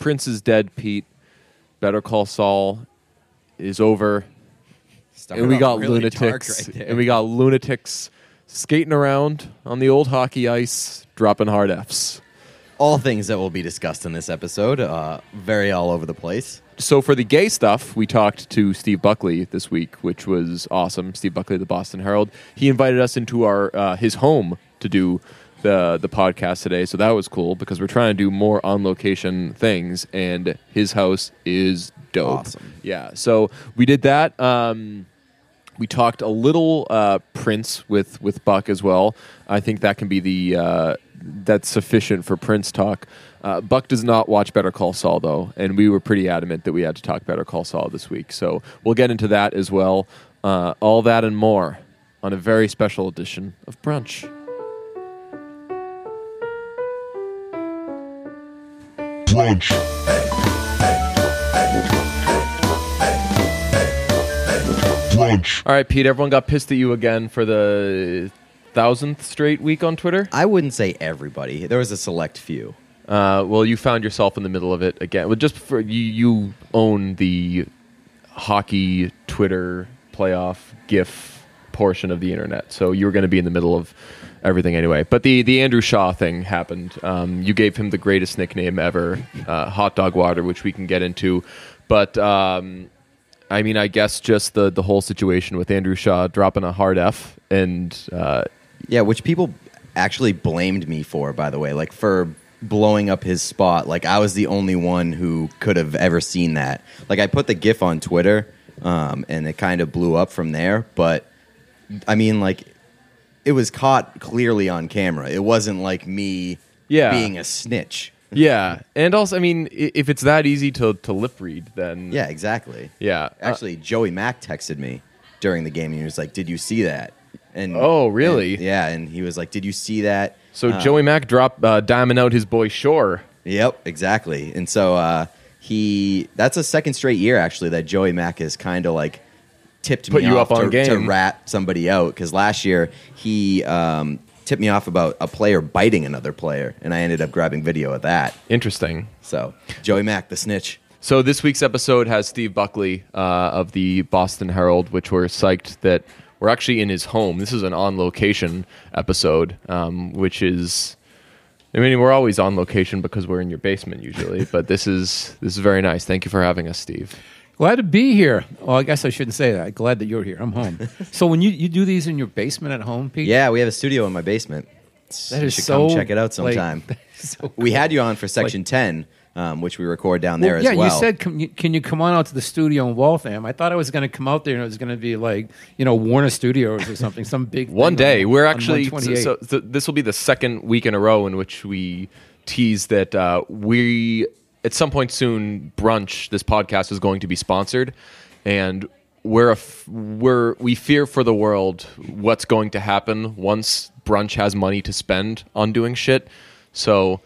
Prince is dead, Pete. Better Call Saul is over, Started and we got really lunatics, right and we got lunatics skating around on the old hockey ice, dropping hard Fs. all things that will be discussed in this episode. Uh, very all over the place. So for the gay stuff, we talked to Steve Buckley this week, which was awesome. Steve Buckley, the Boston Herald. He invited us into our uh, his home to do the the podcast today, so that was cool because we're trying to do more on location things, and his house is dope. Awesome. Yeah, so we did that. Um, we talked a little uh, Prince with with Buck as well. I think that can be the uh, that's sufficient for Prince talk. Uh, Buck does not watch Better Call Saul though, and we were pretty adamant that we had to talk Better Call Saul this week. So we'll get into that as well. Uh, all that and more on a very special edition of Brunch. Brunch. Brunch. All right, Pete. Everyone got pissed at you again for the thousandth straight week on Twitter. I wouldn't say everybody. There was a select few. Uh, well, you found yourself in the middle of it again. Well, just for you, you own the hockey Twitter playoff GIF portion of the internet, so you were going to be in the middle of everything anyway. But the the Andrew Shaw thing happened. Um, you gave him the greatest nickname ever, uh, Hot Dog Water, which we can get into. But um, I mean, I guess just the the whole situation with Andrew Shaw dropping a hard F and uh, Yeah, which people actually blamed me for, by the way, like for blowing up his spot. Like I was the only one who could have ever seen that. Like I put the GIF on Twitter, um, and it kind of blew up from there. But I mean, like it was caught clearly on camera. It wasn't like me Yeah. being a snitch. yeah, and also, I mean, i- if it's that easy to to lip read, then Yeah, exactly. yeah. Uh, Actually, Joey Mack texted me during the game, and he was like, "Did you see that?" And Oh, really? and- yeah, and he was like, "Did you see that?" So Uh, Joey Mack dropped uh, diamond out his boy Shaw. Yep, exactly. And so uh, he that's a second straight year actually that Joey Mack has kind of like tipped Put me you off up on to, game. to rat somebody out because last year he um, tipped me off about a player biting another player, and I ended up grabbing video of that. Interesting. So Joey Mack, the snitch. So this week's episode has Steve Buckley uh, of the Boston Herald, which we're psyched that we're actually in his home. This is an on location episode, um, which is. I mean, we're always on location because we're in your basement usually, but this is this is very nice. Thank you for having us, Steve. Glad to be here. Well, I guess I shouldn't say that. Glad that you're here. I'm home. so when you, you do these in your basement at home, Pete? Yeah, we have a studio in my basement. That you is should so, come check it out sometime. is so we had you on for section ten, um, which we record down there Well, as well. yeah, you said, can you, can you come on out to the studio in Waltham? I thought I was going to come out there and it was going to be like, you know, Warner Studios or something, some big One day, on- we're on actually so, so this will be the second week in a row in which we tease that uh, we at some point soon brunch. This podcast is going to be sponsored, and we're a f- we're we fear for the world what's going to happen once brunch has money to spend on doing shit. So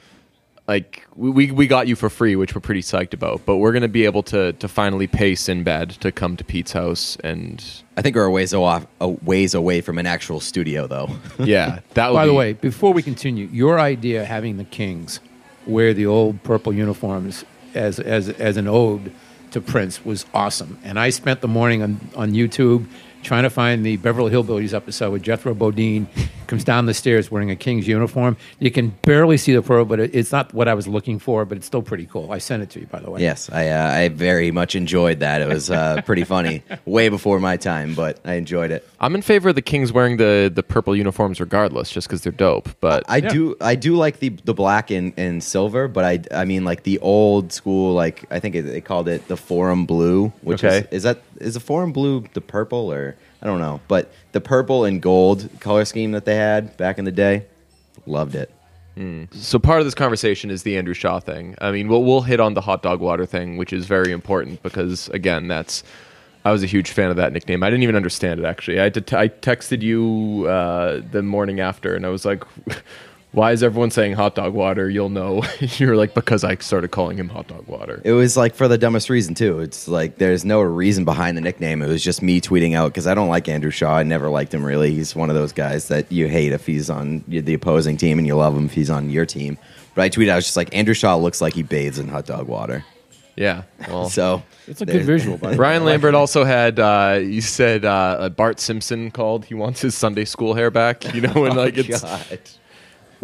like we, we we got you for free, which we're pretty psyched about. But we're gonna be able to to finally pay Sinbad to come to Pete's house, and I think we're a ways off, a ways away from an actual studio, though. yeah, that. Would By the way, before we continue, your idea having the Kings wear the old purple uniforms as as as an ode to Prince was awesome. And I spent the morning on, on YouTube trying to find the Beverly Hillbillies episode with Jethro Bodine comes down the stairs wearing a King's uniform. You can barely see the pearl, but it, it's not what I was looking for, but it's still pretty cool. I sent it to you, by the way. yes, I uh, I very much enjoyed that. It was uh, pretty funny, way before my time, but I enjoyed it. I'm in favor of the Kings wearing the, the purple uniforms regardless, just because they're dope. But I do I do like the the black and, and silver, but I I mean like the old school like I think it, they called it the forum blue, which Okay. is is that is the forum blue the purple or I don't know, but the purple and gold color scheme that they had back in the day, loved it. so part of this conversation is the Andrew Shaw thing. I mean, we'll we'll hit on the hot dog water thing, which is very important because again, that's I was a huge fan of that nickname. I didn't even understand it actually. I I texted you uh, the morning after, and I was like. Why is everyone saying hot dog water? You'll know. You're like, because I started calling him hot dog water. It was like for the dumbest reason too. It's like there's no reason behind the nickname. It was just me tweeting out because I don't like Andrew Shaw. I never liked him really. He's one of those guys that you hate if he's on the opposing team and you love him if he's on your team. But I tweeted, I was just like, Andrew Shaw looks like he bathes in hot dog water. Yeah. Well, So It's a good visual, by the way. Ryan Lambert also had. Uh, you said uh, Bart Simpson called. He wants his Sunday school hair back. You know, when like it's God.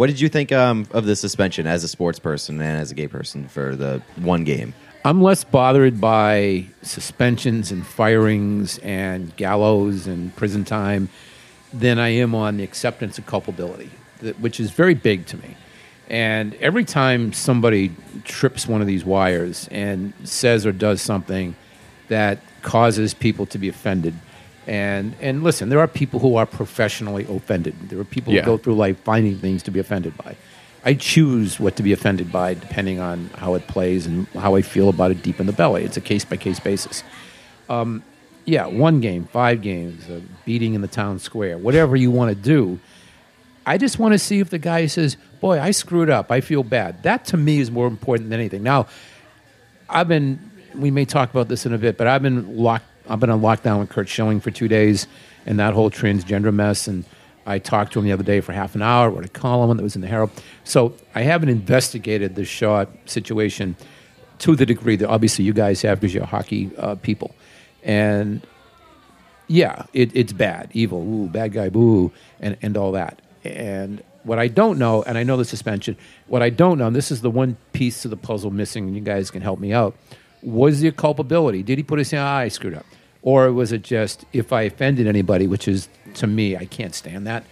What did you think um, of the suspension as a sports person and as a gay person for the one game? I'm less bothered by suspensions and firings and gallows and prison time than I am on the acceptance of culpability, which is very big to me. And every time somebody trips one of these wires and says or does something that causes people to be offended, and and listen, there are people who are professionally offended. There are people Yeah. who go through life finding things to be offended by. I choose what to be offended by depending on how it plays and how I feel about it deep in the belly. It's a case by case basis. Um, yeah, one game, five games, a beating in the town square, whatever you want to do. I just want to see if the guy says, "Boy, I screwed up. I feel bad." That to me is more important than anything. Now, I've been. We may talk about this in a bit, but I've been locked. I've been on lockdown with Curt Schilling for two days, and that whole transgender mess. And I talked to him the other day for half an hour. Wrote a column that was in the Herald. So I haven't investigated the Shaw situation to the degree that obviously you guys have because you're hockey uh, people, and yeah, it, it's bad, evil, ooh, bad guy, boo, and, and all that. And what I don't know, and I know the suspension, what I don't know, and this is the one piece of the puzzle missing, and you guys can help me out, was there culpability? Did he put his hand, ah, I screwed up? Or was it just, if I offended anybody, which is, to me, I can't stand that.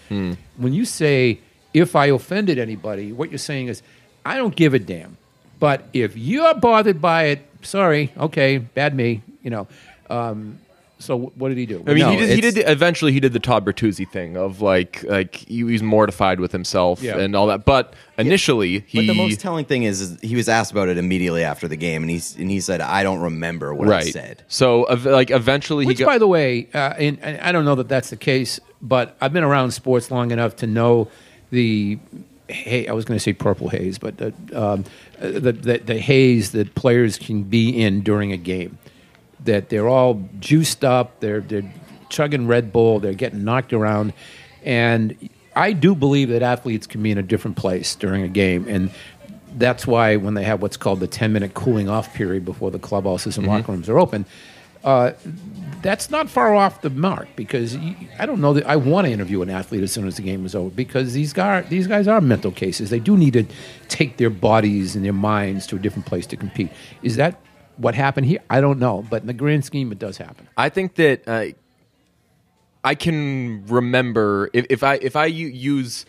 When you say, if I offended anybody, what you're saying is, I don't give a damn. But if you're bothered by it, sorry, okay, bad me, you know. Um, so what did he do? I mean, No, he did. He it's- did. Eventually, he did the Todd Bertuzzi thing of like, like he was mortified with himself Yeah. and all that. But initially, he But the most telling thing is, is he was asked about it immediately after the game, and he and he said, "I don't remember what I right. said." So, ev- like, eventually, Which, he got. by the way, uh, and, and I don't know that that's the case, but I've been around sports long enough to know the. Hey, I was going to say purple haze, but the, um, uh, the, the the haze that players can be in during a game. That they're all juiced up, they're they're chugging Red Bull, they're getting knocked around, and I do believe that athletes can be in a different place during a game, and that's why when they have what's called the ten minute cooling off period before the clubhouses and locker rooms are open, uh, that's not far off the mark because you, I don't know that I want to interview an athlete as soon as the game is over because these guys these guys are mental cases. They do need to take their bodies and their minds to a different place to compete. Is that what happened here? I don't know, but in the grand scheme, it does happen. I think that uh, I can remember if, if I if I u- use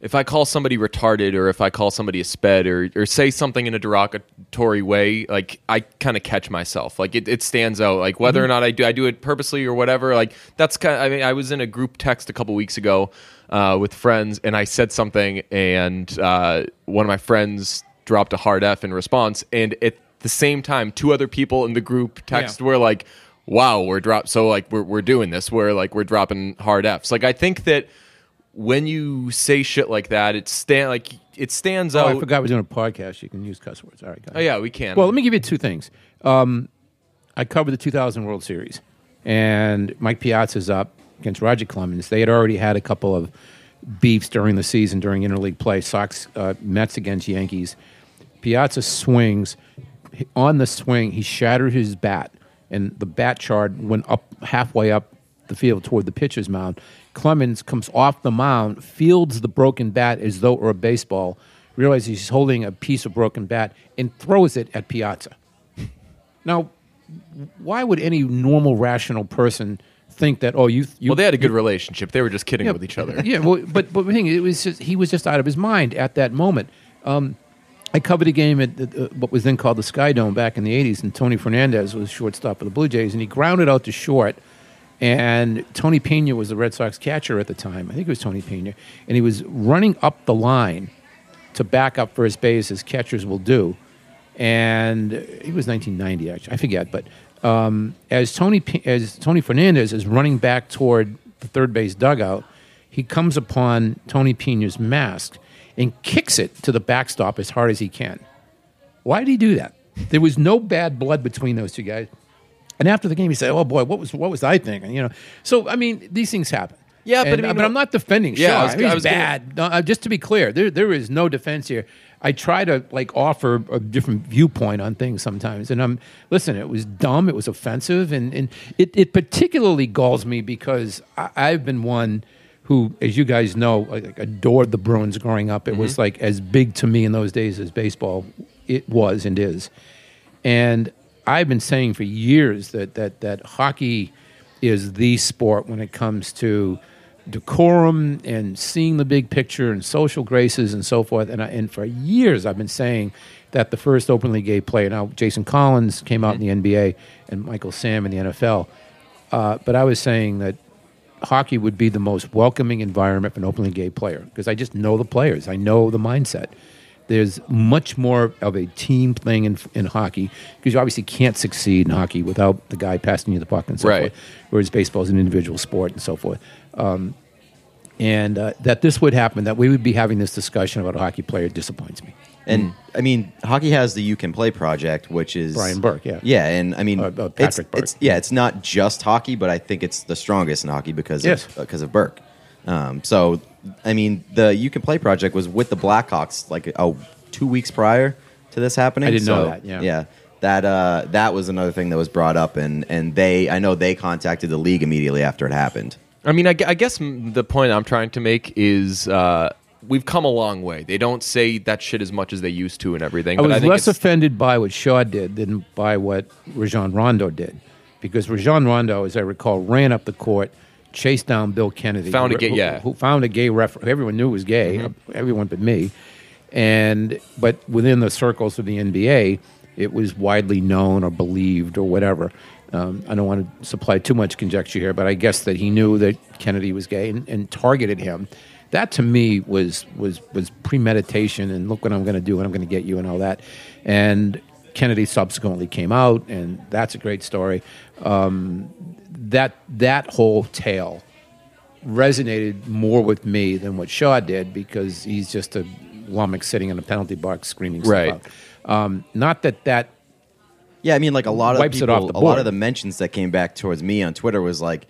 if I call somebody retarded or if I call somebody a sped or or say something in a derogatory way, like I kind of catch myself. Like it, it stands out. Like whether or not I do I do it purposely or whatever. Like that's kind. Of, I mean, I was in a group text a couple weeks ago uh, with friends, and I said something, and uh, one of my friends dropped a hard F in response, and at the same time, two other people in the group text Yeah. were like wow, we're drop so like we're we're doing this. We're like we're dropping hard Fs. Like I think that when you say shit like that, it stand like it stands Oh, out. I forgot we're doing a podcast. You can use cuss words. All right, go Oh yeah, we can. Well, let me give you two things. Um, I covered the 2000 World Series, and Mike Piazza's up against Roger Clemens. They had already had a couple of beefs during the season during interleague play. Sox, uh, Mets against Yankees. Piazza swings on the swing. He shattered his bat, and the bat shard went up halfway up the field toward the pitcher's mound. Clemens comes off the mound, fields the broken bat as though it were a baseball, realizes he's holding a piece of broken bat, and throws it at Piazza. Now, why would any normal, rational person think that? Oh, you. you well, they had a good relationship. They were just kidding with each other. Yeah, well, but but the thing it was just, he was just out of his mind at that moment. Um, I covered a game at uh, what was then called the Sky Dome back in the '80s, and Tony Fernandez was shortstop for the Blue Jays, and he grounded out to short. And Tony Pena was the Red Sox catcher at the time. I think it was Tony Pena, and he was running up the line to back up first base as catchers will do. And it was 1990, actually. I forget, but um, as Tony as Tony Fernandez is running back toward the third base dugout, he comes upon Tony Pena's mask and kicks it to the backstop as hard as he can. Why did he do that? There was no bad blood between those two guys. And after the game, he said, "Oh boy, what was what was I thinking?" You know. So I mean, these things happen. Yeah, but And- I mean, but I'm not defending Yeah, I was- He's I was gonna- bad. No, uh, just to be clear, there there is no defense here. I try to like offer a different viewpoint on things sometimes. And I'm listen, it was dumb, it was offensive, and, and it, it particularly galls me because I, I've been one who, as you guys know, like, adored the Bruins growing up. It was like as big to me in those days as baseball it was and is. And I've been saying for years that that that hockey is the sport when it comes to decorum and seeing the big picture and social graces and so forth. And I, and for years I've been saying that the first openly gay player. Now Jason Collins came out in the NBA and Michael Sam in the NFL. Uh, but I was saying that hockey would be the most welcoming environment for an openly gay player because I just know the players. I know the mindset. There's much more of a team thing in, in hockey because you obviously can't succeed in hockey without the guy passing you the puck and so Right. forth. Whereas baseball is an individual sport and so forth. Um, and uh, that this would happen, that we would be having this discussion about a hockey player disappoints me. And I mean, hockey has the You Can Play project, which is Brian Burke, yeah. yeah. And I mean, Uh, uh, it's, Patrick Burke. it's yeah, it's not just hockey, but I think it's the strongest in hockey because Yes. of, because of Burke. Um, so I mean, the You Can Play project was with the Blackhawks like oh two weeks prior to this happening. I didn't know So, that, yeah. yeah. That uh, that was another thing that was brought up, and and they I know they contacted the league immediately after it happened. I mean, I, gu- I guess m- the point I'm trying to make is uh, we've come a long way. They don't say that shit as much as they used to and everything. I but was I think less it's- offended by what Shaw did than by what Rajon Rondo did, because Rajon Rondo, as I recall, ran up the court, chased down Bill Kennedy, Found a who- gay- who, yeah. Mm-hmm. who found a gay ref. Everyone knew was gay, everyone but me, and but within the circles of the NBA, it was widely known or believed or whatever. Um, I don't want to supply too much conjecture here, but I guess that he knew that Kennedy was gay and, and targeted him. That to me was was was premeditation and look what I'm going to do and I'm going to get you and all that. And Kennedy subsequently came out, and that's a great story. Um, that that whole tale resonated more with me than what Shaw did because he's just a lummox sitting in a penalty box screaming stuff Right. out. Um, not that that Yeah, I mean, like a lot of Wipes it people, off the a lot of the mentions that came back towards me on Twitter was like,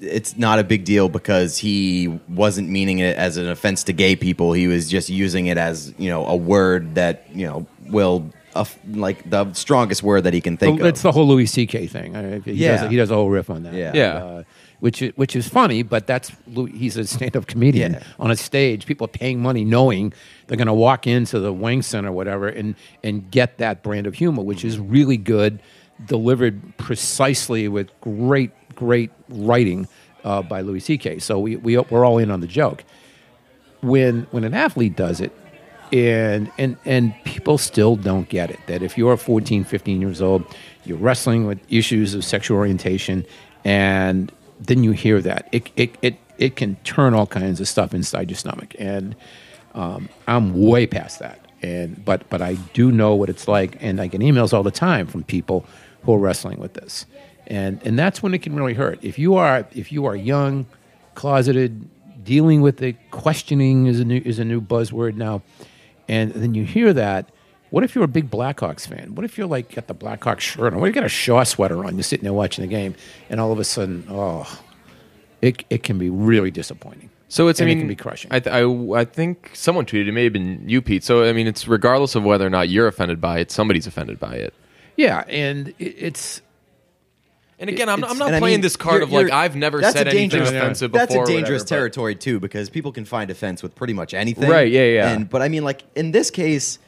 it's not a big deal because he wasn't meaning it as an offense to gay people. He was just using it as you know a word that you know will uh, like the strongest word that he can think Well, it's the whole Louis C.K. thing. I- He, Yeah. does, he does a whole riff on that. Yeah. Yeah. Uh, which is, which is funny, but that's Louis, he's a stand-up comedian Yeah. on a stage. People are paying money, knowing they're going to walk into the Wang Center, or whatever, and and get that brand of humor, which is really good, delivered precisely with great great writing uh, by Louis C.K. So we, we we're all in on the joke. When when an athlete does it and and and people still don't get it that if you're 14 15 years old you're wrestling with issues of sexual orientation and then you hear that it it it, it can turn all kinds of stuff inside your stomach. And um, i'm way past that. And but but i do know what it's like and i get emails all the time from people who are wrestling with this and and that's when it can really hurt if you are if you are young closeted dealing with it questioning is a new is a new buzzword now and then you hear that what if you're a big blackhawks fan what if you're like got the blackhawks shirt on what if you got a shaw sweater on you're sitting there watching the game and all of a sudden oh it, it can be really disappointing So it's And I it mean can be crushing. I, th- I I think someone tweeted it may have been you Pete. So I mean it's regardless of whether or not you're offended by it, somebody's offended by it. yeah and it, it's And again, I'm, It's- I'm not And I playing mean, this card you're- of like I've never said anything offensive That's before. a dangerous whatever, but- territory too because people can find offense with pretty much anything. Right, yeah, yeah. And but I mean, like in this case,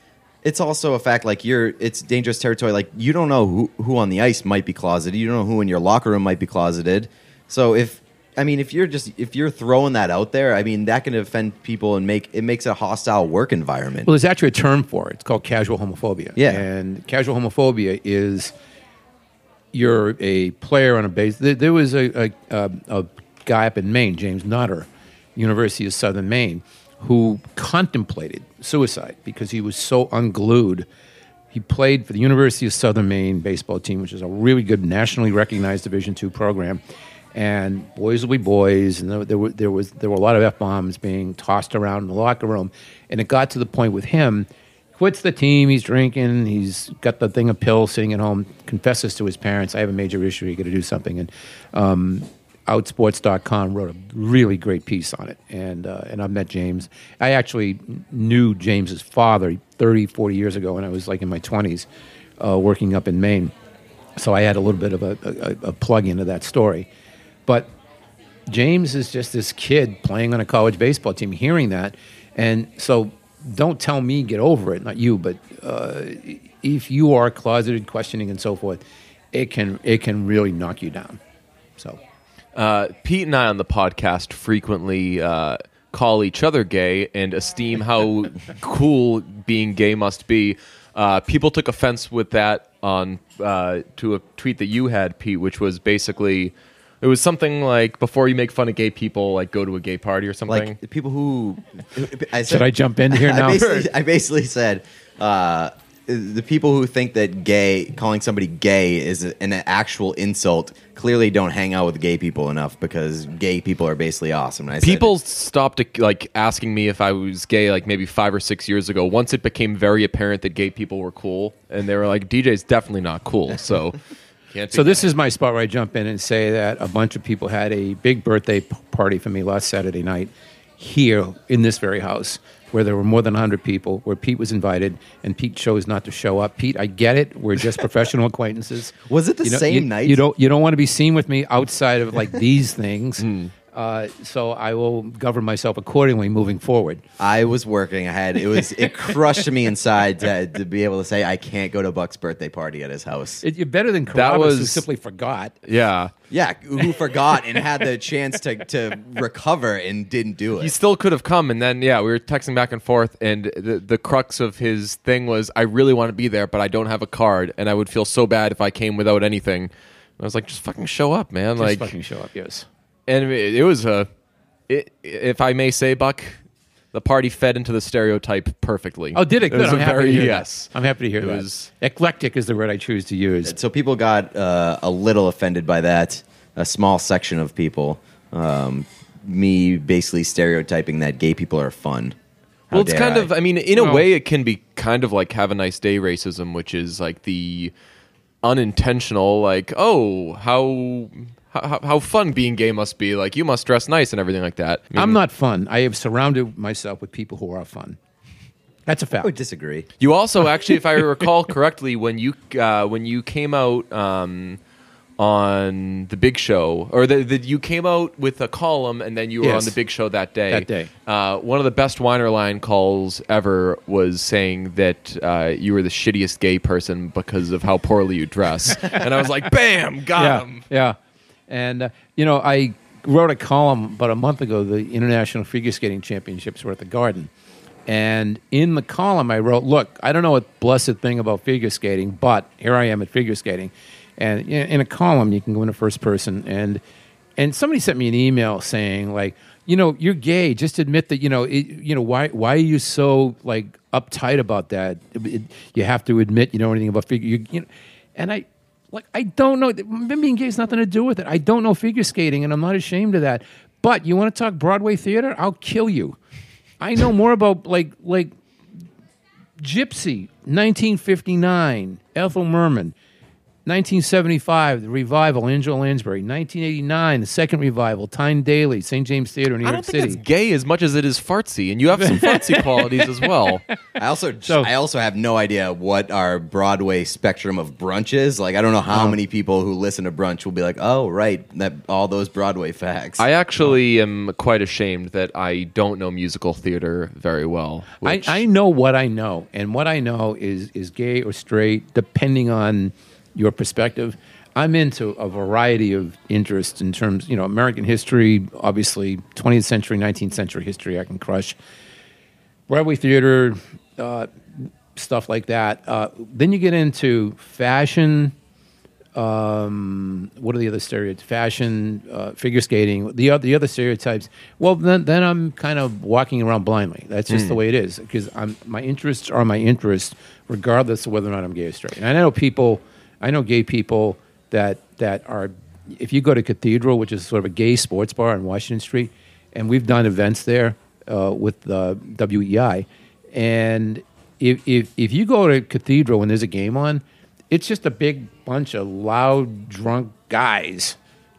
it's also a fact like you're it's dangerous territory. Like you don't know who who on the ice might be closeted. You don't know who in your locker room might be closeted. So if I mean, if you're just if you're throwing that out there, I mean that can offend people and make it makes a hostile work environment. Well, there's actually a term for it. It's called casual homophobia. Yeah. And casual homophobia is you're a player on a base. There, was a, a, a, a guy up in Maine, James Nutter, University of Southern Maine, who contemplated suicide because he was so unglued. He played for the University of Southern Maine baseball team, which is a really good nationally recognized Division two program. And boys will be boys, and there, there, were, there was there were a lot of f bombs being tossed around in the locker room, and it got to the point with him quits the team. He's drinking. He's got the thing of pills sitting at home. Confesses to his parents, "I have a major issue. You got to do something." And um, Outsports.com wrote a really great piece on it, and uh, and I've met James. I actually knew James's father 30, 40 years ago when I was like in my twenties, uh, working up in Maine. So I had a little bit of a, a, a plug into that story, but James is just this kid playing on a college baseball team, hearing that, and so don't tell me get over it, not you, but uh, if you are closeted, questioning, and so forth, it can it can really knock you down. So Uh, Pete and I on the podcast frequently uh, call each other gay and esteem how cool being gay must be. Uh, people took offense with that on uh, to a tweet that you had, Pete, which was basically it was something like before you make fun of gay people, like go to a gay party or something. Like the people who I said, should I jump in here I now? basically, I basically said uh, the people who think that gay, calling somebody gay is an actual insult, clearly don't hang out with gay people enough because gay people are basically awesome. And I said- People stopped like asking me if I was gay like maybe five or six years ago. Once it became very apparent that gay people were cool, and they were like, "DJ's definitely not cool." So, can't. So this is my spot where I jump in and say that a bunch of people had a big birthday p- party for me last Saturday night here in this very house where there were more than 100 people where Pete was invited and Pete chose not to show up. Pete, I get it. We're just professional acquaintances. Was it the You know, same you- night? You don't you don't want to be seen with me outside of like these things. Hmm. Uh, so I will govern myself accordingly moving forward. I was working. I had it was it crushed me inside to, to be able to say I can't go to Buck's birthday party at his house. It, you're better than Carabas who was- simply forgot. yeah. Yeah, who forgot and had the chance to, to recover and didn't do it. He still could have come, and then yeah, we were texting back and forth, and the the crux of his thing was, I really want to be there, but I don't have a card, and I would feel so bad if I came without anything. And I was like, just fucking show up, man. Just like, fucking show up, yes. And it, it was a, it, if I may say, Buck, the party fed into the stereotype perfectly. Oh, did it? It Good. was I'm a happy very to hear yes. that. I'm happy to hear It that. was- Eclectic is the word I choose to use. So people got uh, a little offended by that. A small section of people. Um, me basically stereotyping that gay people are fun. How well, it's kind I? of. I mean, in a Well- way, it can be kind of like "Have a Nice Day" racism, which is like the unintentional, like, "Oh, how how, how fun being gay must be! Like, you must dress nice and everything like that." I mean, I'm not fun. I have surrounded myself with people who are fun. That's a I would fact. disagree. You also, actually, if I recall correctly, when you uh, when you came out um, on the Big Show, or the, the you came out with a column, and then you were Yes. on the Big Show that day. That day. uh, one of the best Whiner Line calls ever was saying that uh, you were the shittiest gay person because of how poorly you dress, and I was like, "Bam, got yeah, him." yeah. And uh, you know, I wrote a column about a month ago. The International Figure Skating Championships were at the Garden, and in the column I wrote, "Look, I don't know what blessed thing about figure skating, but here I am at figure skating." And in a column, you can go into first person, and and somebody sent me an email saying like, you know, you're gay. Just admit that. You know, it, you know why why are you so like uptight about that? It- you have to admit you know anything about figure. You, you know, and I like I don't know. Being gay has nothing to do with it. I don't know figure skating, and I'm not ashamed of that. But you want to talk Broadway theater? I'll kill you. I know more about like like Gypsy, 1959, Ethel Merman. 1975, the revival, Angela Lansbury. 1989, the second revival, Tyne Daly, St. James Theater, New I York don't think City. it's gay as much as it is fartsy, and you have some fartsy qualities as well. I also So- I also have no idea what our Broadway spectrum of brunch is. Like I don't know how Oh. many people who listen to brunch will be like, "Oh, right, that all those Broadway facts." I actually am quite ashamed that I don't know musical theater very well. I, which- I know what I know, and what I know is is gay or straight, depending on your perspective. I'm into a variety of interests in terms, you know, American history, obviously, 20th century, 19th century history. I can crush Broadway theater, uh, stuff like that. Uh, then you get into fashion. Um, what are the other stereotypes? Fashion, uh, figure skating. The other, the other stereotypes. Well, then, then I'm kind of walking around blindly. That's just the way it is because I'm my interests are my interests, regardless of whether or not I'm gay or straight. And I know people, I know gay people that that are. If you go to Cathedral, which is sort of a gay sports bar on Washington Street, and we've done events there uh, with uh, WEEI, and if, if if you go to Cathedral when there's a game on, it's just a big bunch of loud, drunk guys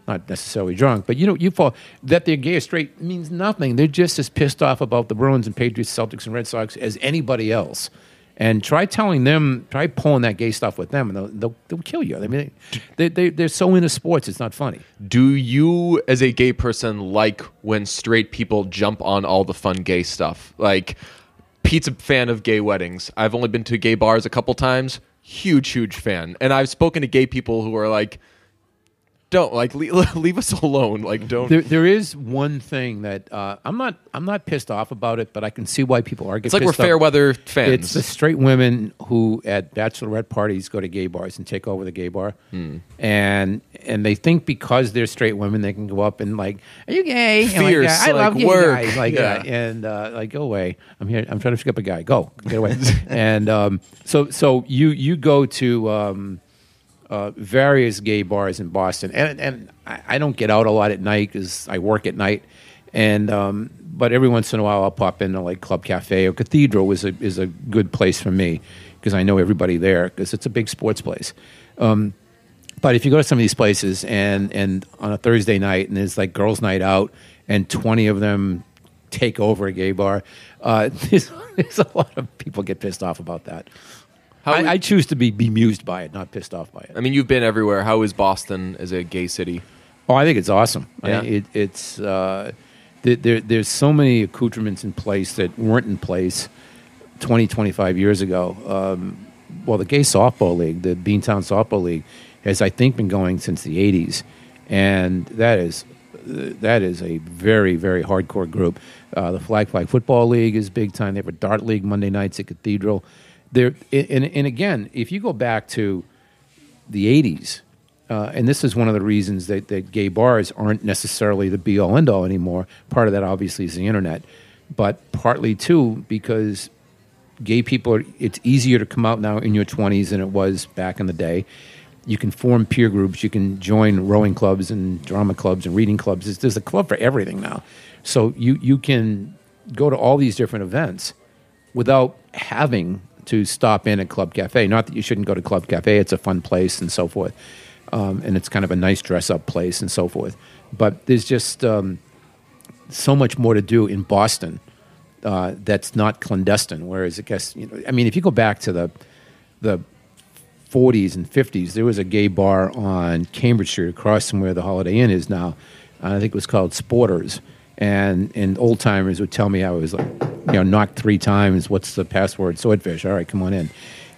not necessarily drunk, but you know, you fall that they're gay or straight means nothing. They're just as pissed off about the Bruins and Patriots, Celtics, and Red Sox as anybody else. And try telling them, try pulling that gay stuff with them, and they'll, they'll, they'll kill you. I mean, they, they, they're so into sports, it's not funny. Do you, as a gay person, like when straight people jump on all the fun gay stuff? Like, pizza fan of gay weddings. I've only been to gay bars a couple times. Huge, huge fan. And I've spoken to gay people who are like, don't like leave, leave us alone. Like don't. There, there is one thing that uh, I'm not I'm not pissed off about it, but I can see why people are. Getting it's like we're fair weather fans. It's the straight women who at bachelorette parties go to gay bars and take over the gay bar, Hmm. and and they think because they're straight women they can go up and like, are you gay? And like, "Yeah, I love like, gay work." guys, like Yeah. uh, and uh, like go away. I'm here. I'm trying to pick up a guy. Go get away. and um, so so you you go to. Um, uh, various gay bars in Boston, and and I, don't get out a lot at night because I work at night, and um, but every once in a while I'll pop into like Club Cafe or Cathedral is a is a good place for me because I know everybody there because it's a big sports place. Um, but if you go to some of these places and and on a Thursday night and there's like girls' night out and twenty of them take over a gay bar, uh, there's, there's a lot of people get pissed off about that. I, I choose to be bemused by it, not pissed off by it. I mean, you've been everywhere. How is Boston as a gay city? Oh, I think it's awesome. I- Yeah. it, it's uh, there, there, there's so many accoutrements in place that weren't in place 20, 25 years ago. Um, well, the gay softball league, the Beantown Softball League, has I think been going since the 80s, and that is that is a very very hardcore group. Uh, the Flag Flag Football League is big time. They have a dart league Monday nights at Cathedral. There and, and again, if you go back to the 80s, uh, and this is one of the reasons that, that gay bars aren't necessarily the be all end all anymore. Part of that, obviously, is the internet, but partly too because gay people, are, it's easier to come out now in your 20s than it was back in the day. You can form peer groups, you can join rowing clubs and drama clubs and reading clubs. There's, there's a club for everything now. So you, you can go to all these different events without having to stop in at Club Cafe. Not that you shouldn't go to Club Cafe, it's a fun place and so forth. Um, and it's kind of a nice dress up place and so forth. But there's just um, so much more to do in Boston uh, that's not clandestine. Whereas I guess, you know, I mean, if you go back to the, the 40s and 50s, there was a gay bar on Cambridge Street across from where the Holiday Inn is now. I think it was called Sporters. And, and old timers would tell me I was like, you know, knocked three times. What's the password? Swordfish. All right, come on in.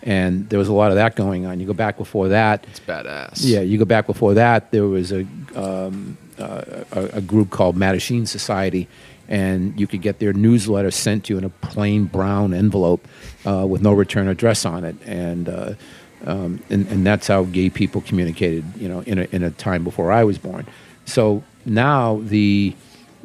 And there was a lot of that going on. You go back before that. It's badass. Yeah, you go back before that. There was a um, uh, a, a group called Mattachine Society, and you could get their newsletter sent to you in a plain brown envelope uh, with no return address on it, and, uh, um, and and that's how gay people communicated. You know, in a in a time before I was born. So now the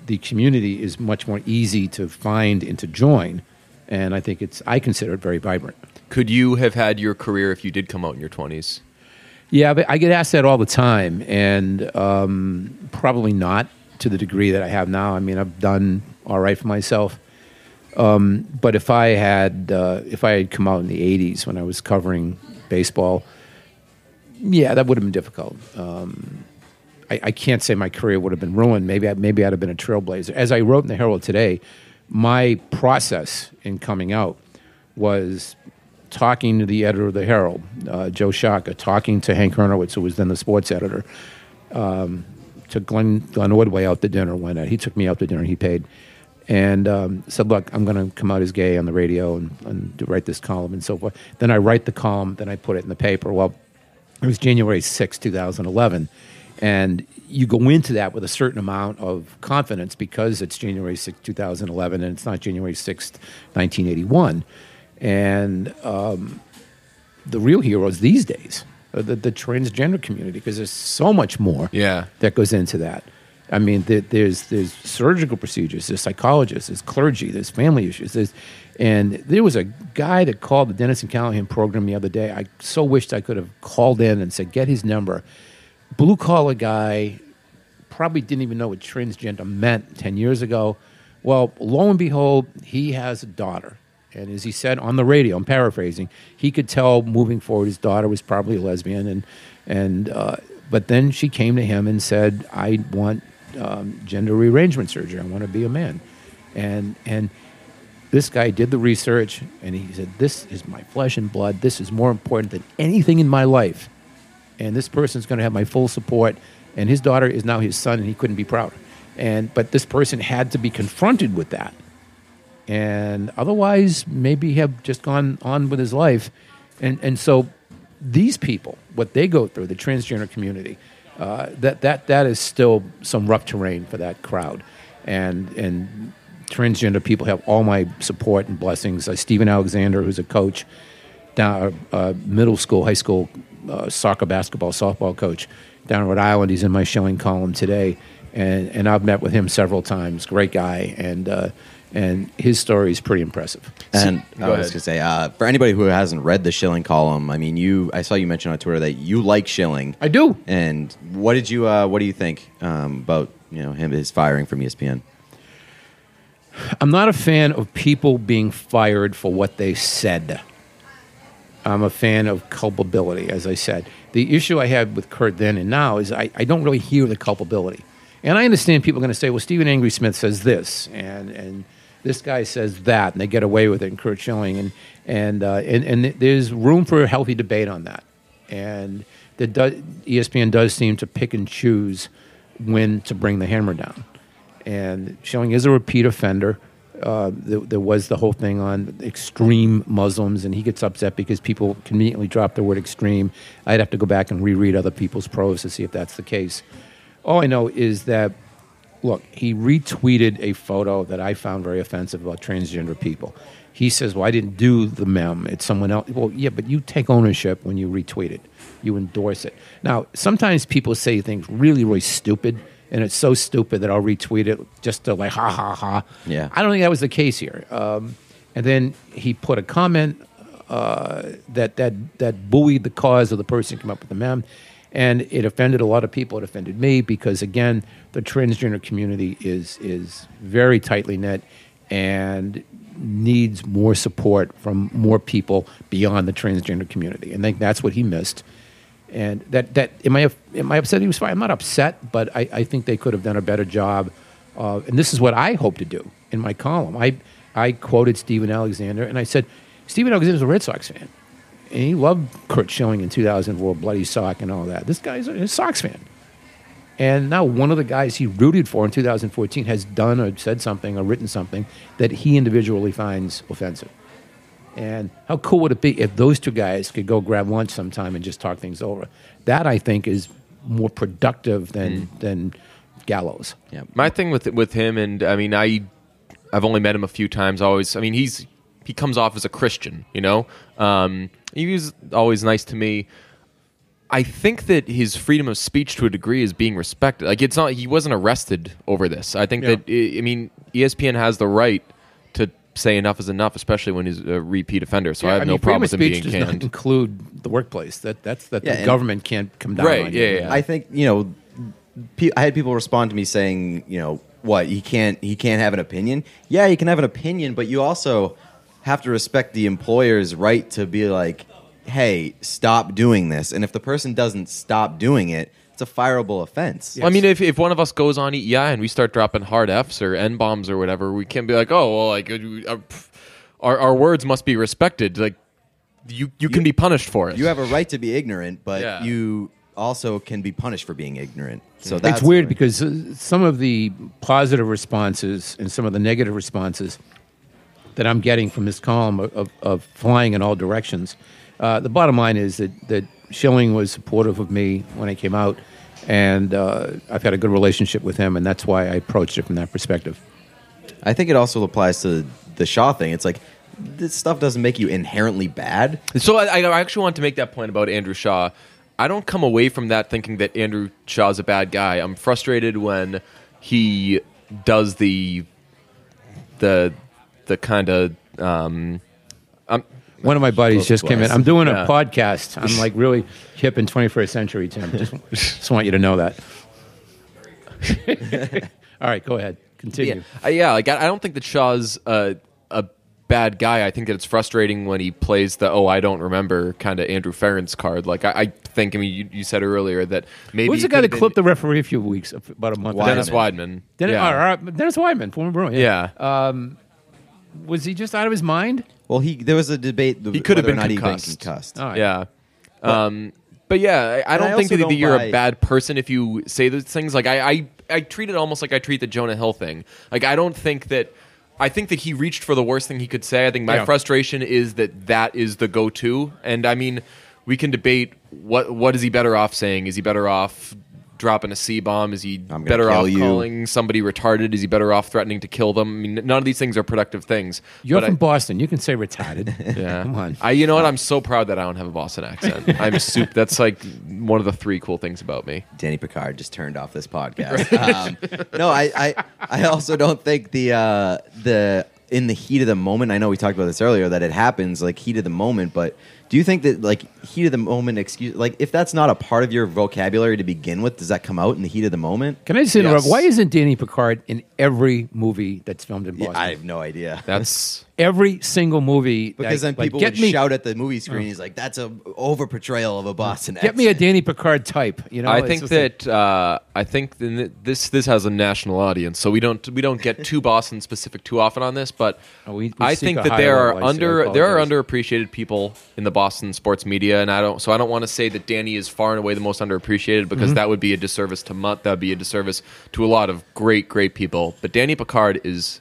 the community is much more easy to find and to join, and I think it's I consider it very vibrant. Could you have had your career if you did come out in your twenties? Yeah, but I get asked that all the time, and um, probably not to the degree that I have now. I mean, I've done all right for myself. Um, but if I had uh, if I had come out in the '80s when I was covering baseball, yeah, that would have been difficult. Um, I, I can't say my career would have been ruined. Maybe I, maybe I'd have been a trailblazer. As I wrote in the Herald today, my process in coming out was talking to the editor of the Herald, uh, Joe Sciacca, talking to Hank Hryniewicz, who was then the sports editor. Um, took Glenn, Glenn Ordway out to dinner one night. He took me out to dinner. He paid, and um, said, "Look, I'm going to come out as gay on the radio and, and write this column and so forth." Then I write the column. Then I put it in the paper. Well, it was January 6, 2011. And you go into that with a certain amount of confidence because it's January 6, 2011, and it's not January 6, 1981. And um, the real heroes these days are the, the transgender community because there's so much more Yeah. that goes into that. I mean, there, there's there's surgical procedures, there's psychologists, there's clergy, there's family issues, there's, and there was a guy that called the Dennis and Callahan program the other day. I so wished I could have called in and said, get his number. Blue collar guy, probably didn't even know what transgender meant 10 years ago. Well, lo and behold, he has a daughter. And as he said on the radio, I'm paraphrasing, he could tell moving forward his daughter was probably a lesbian. And, and uh, but then she came to him and said, "I want um, gender rearrangement surgery. I want to be a man," and and this guy did the research and he said, "This is my flesh and blood. This is more important than anything in my life." And this person's going to have my full support. And his daughter is now his son, and he couldn't be prouder. And but this person had to be confronted with that, and otherwise maybe have just gone on with his life. And and so these people, what they go through, the transgender community, uh, that that that is still some rough terrain for that crowd, and and transgender people have all my support and blessings. Uh, Stephen Alexander, who's a coach, down uh, middle school, high school uh, soccer, basketball, softball coach down in Rhode Island. He's in my Schilling column today, and and I've met with him several times. Great guy, and uh, and his story is pretty impressive. And Go I was gonna say, uh, for anybody who hasn't read the Schilling column, I mean, you, I saw you mention on Twitter that you like Schilling. I do. And what did you, uh, what do you think um, about you know him his firing from ESPN? I'm not a fan of people being fired for what they said. I'm a fan of culpability, as I said. The issue I had with Curt then and now is I, I don't really hear the culpability. And I understand people are going to say, well, Stephen Angry Smith says this, and, and this guy says that, and they get away with it, and Curt Schilling. And, and, uh, and, and there's room for a healthy debate on that. And the ESPN does seem to pick and choose when to bring the hammer down and Schilling is a repeat offender. Uh, there, there was the whole thing on extreme Muslims, and he gets upset because people conveniently drop the word extreme. I'd have to go back and reread other people's prose to see if that's the case. All I know is that, look, he retweeted a photo that I found very offensive about transgender people. He says, Well, I didn't do the mem, it's someone else. Well, yeah, but you take ownership when you retweet it, you endorse it. Now, sometimes people say things really, really stupid and it's so stupid that I'll retweet it just to like ha ha ha. Yeah. I don't think that was the case here. Um, and then he put a comment uh, that that that buoyed the cause of the person who came up with the mem, and it offended a lot of people. It offended me because again, the transgender community is is very tightly knit and needs more support from more people beyond the transgender community. And I think that's what he missed and that that am I am I upset he was fired? I'm not upset, but I, I think they could have done a better job. Uh, and this is what I hope to do in my column. I I quoted Stephen Alexander and I said Stephen Alexander's a Red Sox fan, and he loved Curt Schilling in 2004, Bloody Sock and all that. This guy's a, a Sox fan, and now one of the guys he rooted for in 2014 has done or said something or written something that he individually finds offensive. And how cool would it be if those two guys could go grab lunch sometime and just talk things over? That I think is more productive than than gallows. Yeah. My thing with with him, and I mean, I I've only met him a few times. Always, I mean, he's he comes off as a Christian, you know. Um, he was always nice to me. I think that his freedom of speech to a degree is being respected. Like it's not he wasn't arrested over this. I think Yeah. that I mean ESPN has the right say enough is enough, especially when he's a repeat offender. So I have no mean, problem with him being does not include the workplace. That that's that Yeah, the government can't come down Right, on you. yeah, yeah. I think you know. Pe- I had people respond to me saying, you know, what he can't he can't have an opinion. Yeah, he can have an opinion, but you also have to respect the employer's right to be like, hey, stop doing this. And if the person doesn't stop doing it, it's a fireable offense. Well, I mean, if, if one of us goes on EEI and we start dropping hard Fs or N bombs or whatever, we can't be like, oh, well, like uh, uh, our our words must be respected. Like you you can be punished for it. You have a right to be ignorant, but Yeah. you also can be punished for being ignorant. So that's it's weird because uh, some of the positive responses and some of the negative responses that I'm getting from this column of, of, of flying in all directions. Uh, the bottom line is that, that Schilling was supportive of me when I came out, and uh, I've had a good relationship with him, and that's why I approached it from that perspective. I think it also applies to the Shaw thing. It's like this stuff doesn't make you inherently bad. So I, I actually want to make that point about Andrew Shaw. I don't come away from that thinking that Andrew Shaw's a bad guy. I'm frustrated when he does the the the kind of um, um, One of my buddies just came in. I'm doing a Yeah. podcast. I'm like really hip in 21st century, Tim. Just, just want you to know that. All right, go ahead. Continue. Yeah, uh, yeah. Like I, I don't think that Shaw's uh, a bad guy. I think that it's frustrating when he plays the oh I don't remember kind of Andrew Ferentz card. Like I, I think I mean you, you said earlier that maybe Who's the guy that clipped the referee a few weeks, about a month? ago? Dennis Wideman. Dennis, yeah. Dennis Wideman, former Bruin. yeah. Was he just out of his mind? Well, he there was a debate. He could have been or not he'd concussed. concussed. All right. Yeah. Um, but yeah, I, I don't I think that don't you're buy- a bad person if you say those things. Like I, I, I treat it almost like I treat the Jonah Hill thing. Like I don't think that. I think that he reached for the worst thing he could say. I think my Yeah. frustration is that that is the go-to, and I mean, we can debate what what is he better off saying? Is he better off dropping a C bomb? Is he better off you. calling somebody retarded? Is he better off threatening to kill them? I mean, none of these things are productive things. You're But from I- Boston. You can say retarded. yeah. Come on. I you know what? I'm so proud that I don't have a Boston accent. I'm soup. That's like one of the three cool things about me. Danny Picard just turned off this podcast. um, no, I, I, I also don't think the uh, the in the heat of the moment. I know we talked about this earlier that it happens like heat of the moment, but do you think that like heat of the moment excuse like if that's not a part of your vocabulary to begin with, does that come out in the heat of the moment? Can I just interrupt? Yes. Why isn't Danny Picard in every movie that's filmed in Yeah, Boston? I have no idea. That's every single movie. because then like, people get would me, shout at the movie screen. He's like, "That's a over portrayal of a Boston." Get me a. Danny Picard type. You know, I think just like- that uh, I think th- this this has a national audience, so we don't we don't get too Boston specific too often on this. But Oh, we- we I think that there are level, I see. I under there are apologize. underappreciated people in the Boston sports media, and I don't so I don't want to say that Danny is far and away the most underappreciated because Mm-hmm. that would be a disservice to Mutt. That would be a disservice to a lot of great great people. But Danny Picard is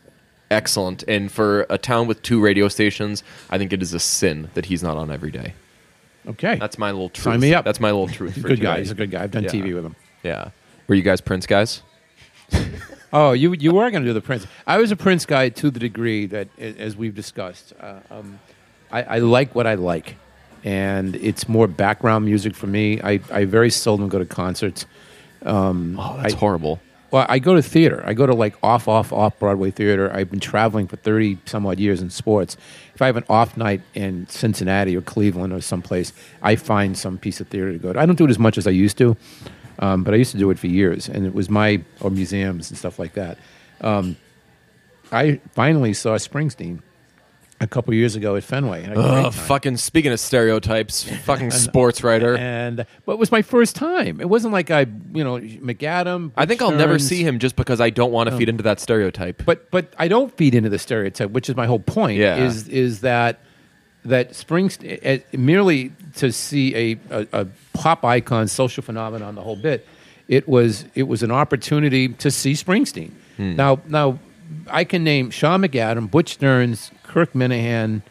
excellent, and for a town with two radio stations, I think it is a sin that he's not on every day. okay. That's my little truth. Sign me up. That's my little truth. He's a for good guy. He's a good guy. I've done Yeah. TV with him. Yeah. Were you guys Prince guys? Oh, you you were going to do the Prince. I was a Prince guy to the degree that, as we've discussed, uh, um, I, I like what I like, and it's more background music for me. I, I very seldom go to concerts. Oh, that's I- horrible. Well, I go to theater. I go to like off, off, off Broadway theater. I've been traveling for 30 some odd years in sports. If I have an off night in Cincinnati or Cleveland or someplace, I find some piece of theater to go to. I don't do it as much as I used to, um, but I used to do it for years. And it was my, or museums and stuff like that. Um, I finally saw Springsteen a couple years ago at Fenway. and I had a great Ugh, time. fucking speaking of stereotypes, fucking sports writer. And but it was my first time. It wasn't like I, you know, McAdam. I think I'll never see him just because I don't want to feed into that stereotype. but but I don't feed into the stereotype, which is my whole point. Yeah. Is is that that Springsteen eh, merely to see a, a, a pop icon, social phenomenon, the whole bit. It was it was an opportunity to see Springsteen. Hmm. Now now I can name Sean McAdam, Butch Stearns, Kirk Minihane,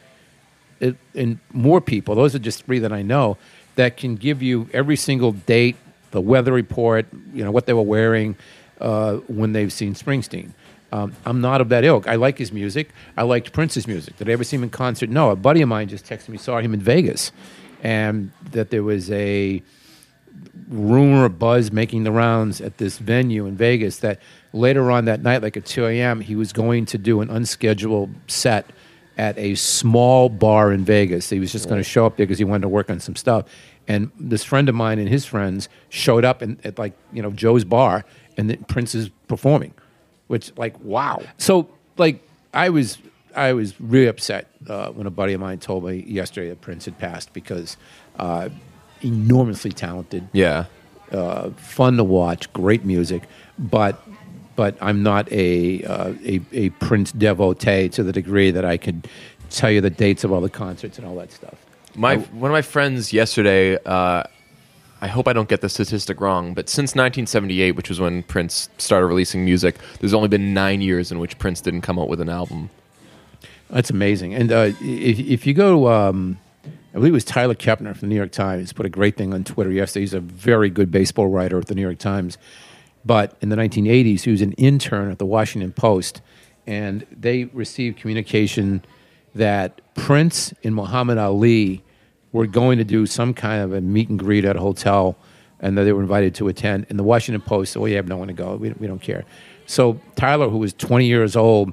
it, and more people. Those are just three that I know that can give you every single date, the weather report, you know what they were wearing uh, when they've seen Springsteen. Um, I'm not of that ilk. I like his music. I liked Prince's music. Did I ever see him in concert? No. A buddy of mine just texted me saw him in Vegas, and that there was a rumor, a buzz making the rounds at this venue in Vegas that later on that night, like at 2 a.m., he was going to do an unscheduled set at a small bar in Vegas. He was just going to show up there because he wanted to work on some stuff. And this friend of mine and his friends showed up in, at like you know Joe's bar, and then Prince is performing, which like wow. So like I was I was really upset uh, when a buddy of mine told me yesterday that Prince had passed because uh, enormously talented, yeah. uh, fun to watch, great music, but but I'm not a, uh, a a Prince devotee to the degree that I could tell you the dates of all the concerts and all that stuff. My one of my friends yesterday. Uh, I hope I don't get the statistic wrong, but since 1978, which was when Prince started releasing music, there's only been nine years in which Prince didn't come out with an album. That's amazing. And uh, if, if you go, um, I believe it was Tyler Kepner from the New York Times put a great thing on Twitter yesterday. He's a very good baseball writer at the New York Times. But in the 1980s, he was an intern at the Washington Post, and they received communication that Prince and Muhammad Ali were going to do some kind of a meet and greet at a hotel, and that they were invited to attend. And the Washington Post said, "Well, you have no one to go. We, we don't care." So Tyler, who was 20 years old,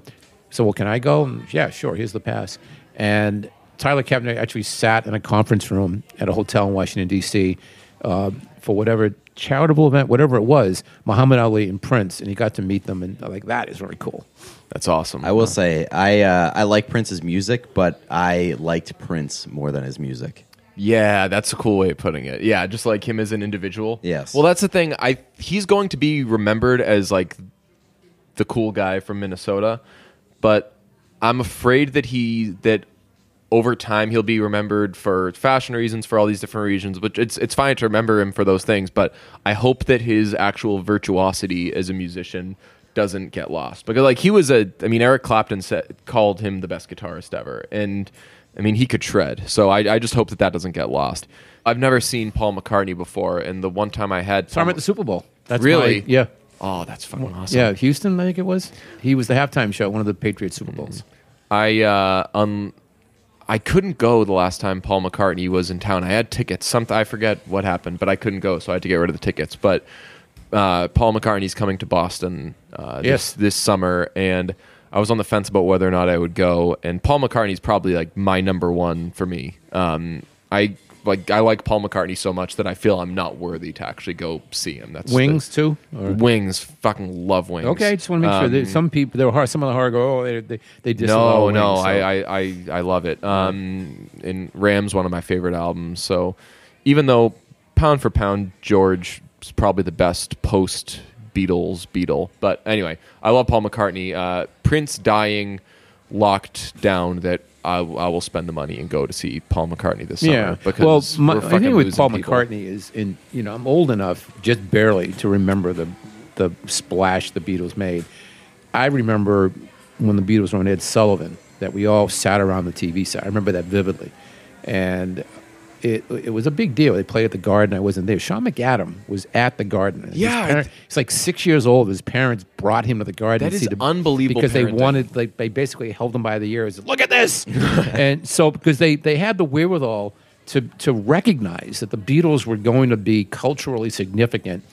said, "Well, can I go?" And, yeah, sure. Here's the pass. And Tyler Kepner actually sat in a conference room at a hotel in Washington D.C. uh, for whatever charitable event, whatever it was, Muhammad Ali and Prince, and he got to meet them, and like that is really cool. That's awesome. I will say I uh, I like Prince's music, but I liked Prince more than his music. Yeah, that's a cool way of putting it. Yeah, just like him as an individual. Yes. Well, that's the thing. I he's going to be remembered as like the cool guy from Minnesota, but I'm afraid that he that over time he'll be remembered for fashion reasons for all these different reasons. But it's it's fine to remember him for those things. But I hope that his actual virtuosity as a musician doesn't get lost because like he was a I mean Eric Clapton said, called him the best guitarist ever and I mean he could shred so I, I just hope that that doesn't get lost I've never seen Paul McCartney before and the one time I had Saw him at the Super Bowl. That's Really? my- yeah. oh that's fucking awesome Yeah, Houston, I think it was. He was the halftime show one of the Patriots Super Bowls. I uh um I couldn't go the last time Paul McCartney was in town. I had tickets. Something I forget what happened, but I couldn't go, so I had to get rid of the tickets. But uh, Paul McCartney's coming to Boston uh, this Yes. this summer, and I was on the fence about whether or not I would go. And Paul McCartney's probably like my number one for me. Um, I like I like Paul McCartney so much that I feel I'm not worthy to actually go see him. That's the- Wings too. Or? Wings, fucking love Wings. Okay, I just want to make sure. Um, That some people, there some of the hard go. Oh, they they, they no, Wings, no, so- I, I, I, I love it. Um, and Ram's one of my favorite albums. So even though pound for pound, George is probably the best post Beatles Beatle. But anyway, I love Paul McCartney. Uh, Prince dying locked down that I, I will spend the money and go to see Paul McCartney this summer. Yeah, because well, my, I think with Paul people. McCartney is in. You know, I'm old enough, just barely, to remember the the splash the Beatles made. I remember when the Beatles were on Ed Sullivan that we all sat around the TV set. I remember that vividly, and it it was a big deal. They played at the Garden. I wasn't there. Sean McAdam was at the Garden. His Yeah, parent- he's like six years old. His parents brought him to the Garden. That to is see the, unbelievable because they wanted like they basically held him by the ears. Look at this, and so because they they had the wherewithal to to recognize that the Beatles were going to be culturally significant,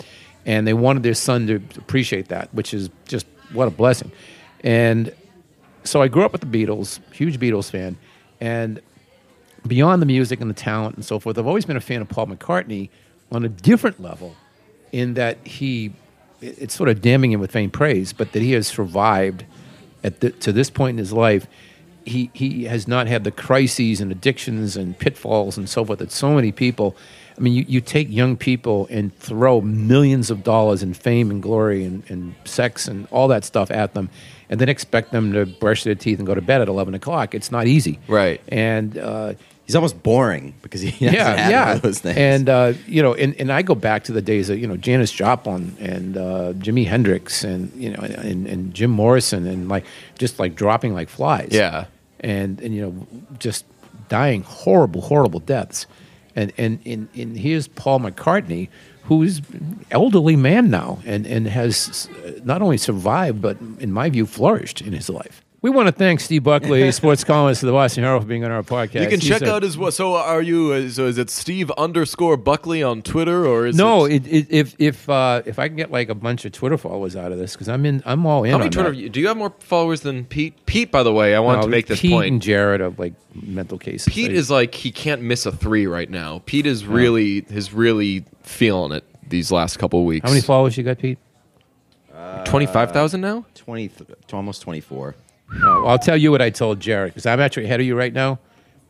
and they wanted their son to appreciate that, which is just what a blessing. And so I grew up with the Beatles, huge Beatles fan, and beyond the music and the talent and so forth, I've always been a fan of Paul McCartney on a different level, in that he, it's sort of damning him with faint praise, but that he has survived at the, to this point in his life. He, he has not had the crises and addictions and pitfalls and so forth that so many people. I mean, you, you take young people and throw millions of dollars in fame and glory and, and sex and all that stuff at them, and then expect them to brush their teeth and go to bed at 11 o'clock. It's not easy. Right. And uh, He's almost boring because he hasn't yeah, yeah. one of those things. And uh, you know, and, and I go back to the days of you know Janis Joplin and uh, Jimi Hendrix and you know and, and Jim Morrison and like just like dropping like flies. Yeah. And and you know just dying horrible, horrible deaths. And and and, and here's Paul McCartney, who's an elderly man now and and has not only survived but in my view flourished in his life. We want to thank Steve Buckley, sports columnist of the Boston Herald, for being on our podcast. You can He's check a- out his. So are you? uh, So is it Steve underscore Buckley on Twitter or is No, It, it, it, if if uh, if I can get like a bunch of Twitter followers out of this, because I'm in, I'm all in. how many on Twitter? that. you- Do you have more followers than Pete? Pete, by the way, I want No, to make this Pete point. and Jared are like mental cases. Pete They- is like he can't miss a three right now. Pete is really is really feeling it these last couple of weeks. How many followers you got, Pete? Twenty five thousand now. twenty, th- almost twenty four. I'll tell you what I told Jared because I'm actually ahead of you right now.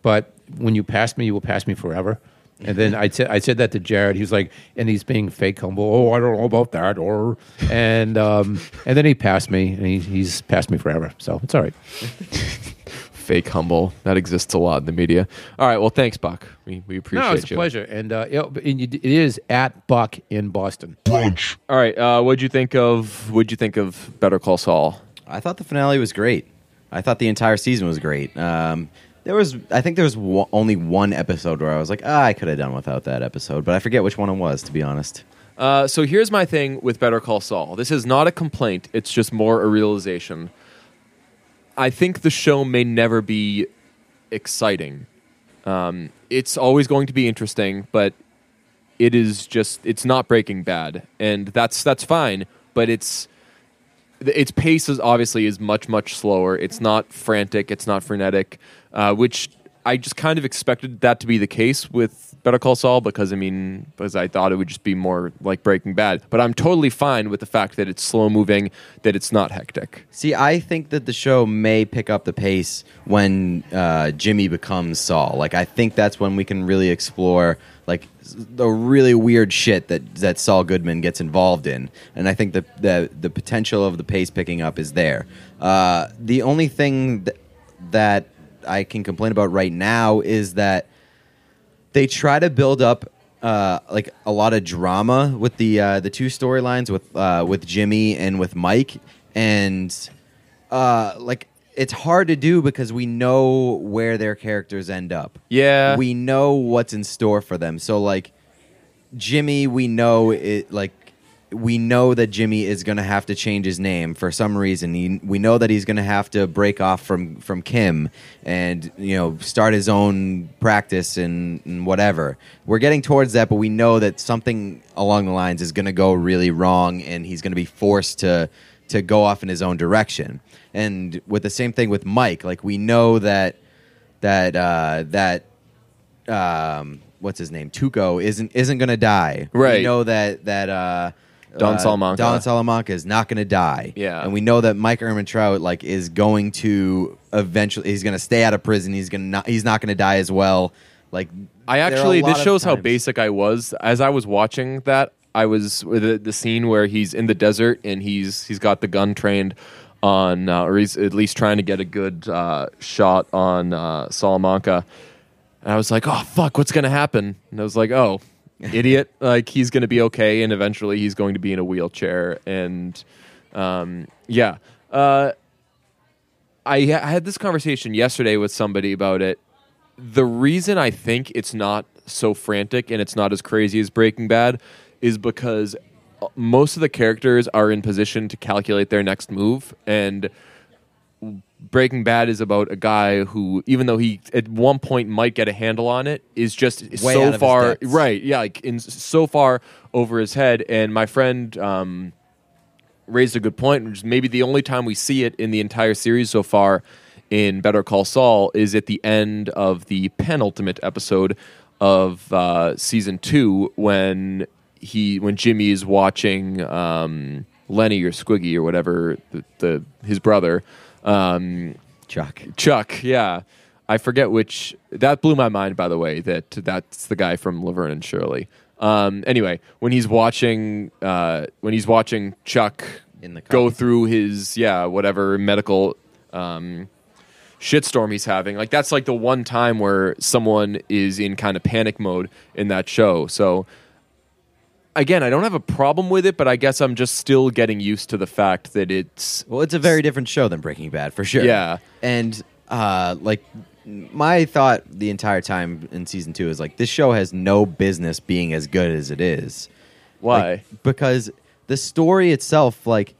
But when you pass me, you will pass me forever. And then I said I said that to Jared. He was like, and he's being fake humble. Oh, I don't know about that. Or and um, and then he passed me, and he, he's passed me forever. So it's all right. Fake humble that exists a lot in the media. All right, well, thanks, Buck. We we appreciate you. no, it's a you. pleasure. And, uh, it, and you, it is at Buck in Boston. brunch, All right, uh, what'd you think of what'd you think of Better Call Saul? I thought the finale was great. I thought the entire season was great. Um, there was, I think there was only one episode where I was like, ah, I could have done without that episode, but I forget which one it was, to be honest. Uh, so here's my thing with Better Call Saul. This is not a complaint. It's just more a realization. I think the show may never be exciting. Um, it's always going to be interesting, but it is just it's not Breaking Bad, and that's that's fine. But it's its pace is obviously is much much slower. It's not frantic. It's not frenetic, uh, which I just kind of expected that to be the case with Better Call Saul because I mean, because I thought it would just be more like Breaking Bad. But I'm totally fine with the fact that it's slow moving, that it's not hectic. See, I think that the show may pick up the pace when uh, Jimmy becomes Saul. Like, I think that's when we can really explore like the really weird shit that that Saul Goodman gets involved in, and I think the the, the potential of the pace picking up is there. Uh, the only thing that, that I can complain about right now is that they try to build up uh, like a lot of drama with the uh, the two storylines with uh, with Jimmy and with Mike, and uh, like it's hard to do because we know where their characters end up. Yeah. we know what's in store for them. So like Jimmy, we know it like. We know that Jimmy is going to have to change his name for some reason. He, we know that he's going to have to break off from, from Kim and you know start his own practice and, and whatever. We're getting towards that, but we know that something along the lines is going to go really wrong, and he's going to be forced to to go off in his own direction. And with the same thing with Mike, like we know that that uh, that um, what's his name Tuco isn't isn't going to die. Right. We know that that uh, Don uh, Salamanca. Don Salamanca is not going to die. Yeah. and we know that Mike Ehrmantraut like is going to eventually. He's going to stay out of prison. He's going to not. He's not going to die as well. Like I there are a actually, this shows how basic I was. As I was watching that, I was with the, the scene where he's in the desert and he's he's got the gun trained on, uh, or he's at least trying to get a good uh, shot on uh, Salamanca. And I was like, oh fuck, what's gonna happen? And I was like, oh, idiot! like he's gonna be okay, and eventually he's going to be in a wheelchair. And um, yeah, uh, I, I had this conversation yesterday with somebody about it. The reason I think it's not so frantic and it's not as crazy as Breaking Bad is because uh, most of the characters are in position to calculate their next move and Breaking Bad is about a guy who, even though he at one point might get a handle on it, is just Way so out of his far right, yeah, like in so far over his head. And my friend um, raised a good point, which is maybe the only time we see it in the entire series so far in Better Call Saul is at the end of the penultimate episode of uh, season two when he when Jimmy is watching um, Lenny or Squiggy or whatever the, the his brother. Um, Chuck. Chuck, yeah. I forget which. That blew my mind, by the way. That that's the guy from Laverne and Shirley. Um, anyway, when he's watching, uh, when he's watching Chuck In the go through his yeah whatever medical um, shitstorm he's having, like that's like the one time where someone is in kind of panic mode in that show. So again, I don't have a problem with it, but I guess I'm just still getting used to the fact that it's Well, it's a very different show than Breaking Bad for sure. Yeah. and uh, like my thought the entire time in season two is like this show has no business being as good as it is. why. Like, because the story itself, like,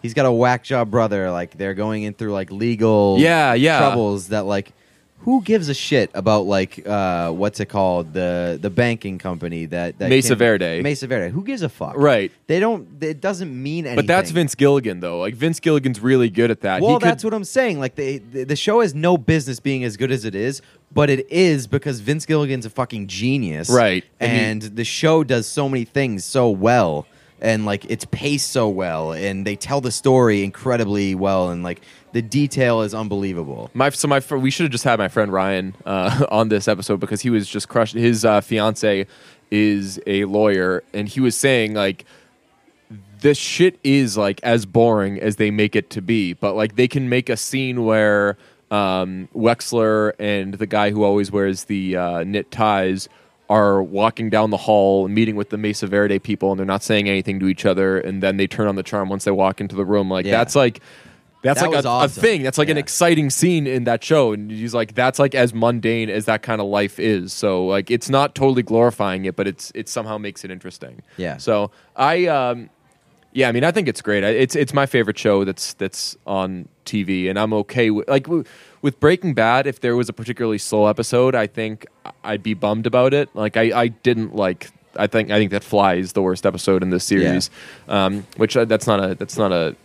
he's got a whack job brother. Like, they're going in through like legal Yeah, yeah. troubles that like. Who gives a shit about like uh, what's it called the the banking company that, that Mesa came- Verde. Mesa Verde who gives a fuck Right. they don't it doesn't mean anything But that's Vince Gilligan, though. Like Vince Gilligan's really good at that. well, He could- that's what I'm saying. Like the, the the show has no business being as good as it is, but it is because Vince Gilligan's a fucking genius, Right. And he- And the show does so many things so well, and like it's paced so well, and they tell the story incredibly well, and like the detail is unbelievable. My so my we should have just had my friend Ryan uh, on this episode because he was just crushed. His uh, fiance is a lawyer, and he was saying like this shit is like as boring as they make it to be, but like they can make a scene where um, Wexler and the guy who always wears the uh, knit ties are walking down the hall, and meeting with the Mesa Verde people, and they're not saying anything to each other, and then they turn on the charm once they walk into the room. Like Yeah. that's like. That's That like a, awesome. a thing. That's like an exciting scene in that show, and he's like, "That's like as mundane as that kind of life is." So like, it's not totally glorifying it, but it's it somehow makes it interesting. Yeah. So I, um, yeah, I mean, I think it's great. It's it's my favorite show that's that's on TV, and I'm okay with like with Breaking Bad. If there was a particularly slow episode, I think I'd be bummed about it. Like I, I didn't like. I think I think that Fly is the worst episode in this series, um, which uh, that's not a that's not a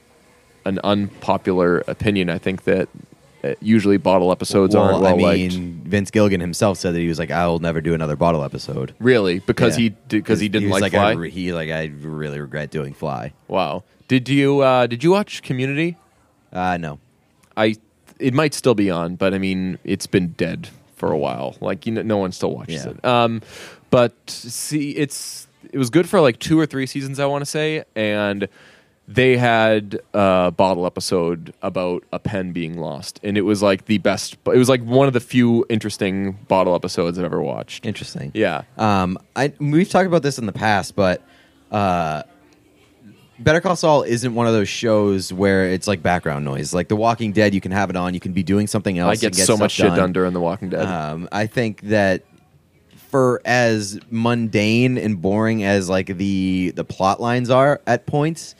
an unpopular opinion. I think that usually bottle episodes well, aren't well I mean, liked. Vince Gilligan himself said that he was like, "I will never do another bottle episode." Really, because Yeah. he because he didn't was like, I Fly. re- he like I really regret doing Fly. wow. Did you uh, did you watch Community? Uh, no, I it might still be on, but I mean it's been dead for a while. Like you know, no one still watches Yeah. it. Um, but see, it's it was good for like two or three seasons, I want to say, and they had a bottle episode about a pen being lost, and it was like the best. It was like one of the few interesting bottle episodes I've ever watched. interesting. Yeah, Um, I we've talked about this in the past, but uh, Better Call Saul isn't one of those shows where it's like background noise. Like The Walking Dead, you can have it on, you can be doing something else. I and get, get so much shit done during The Walking Dead. Um, I think that for as mundane and boring as like the the plot lines are at points,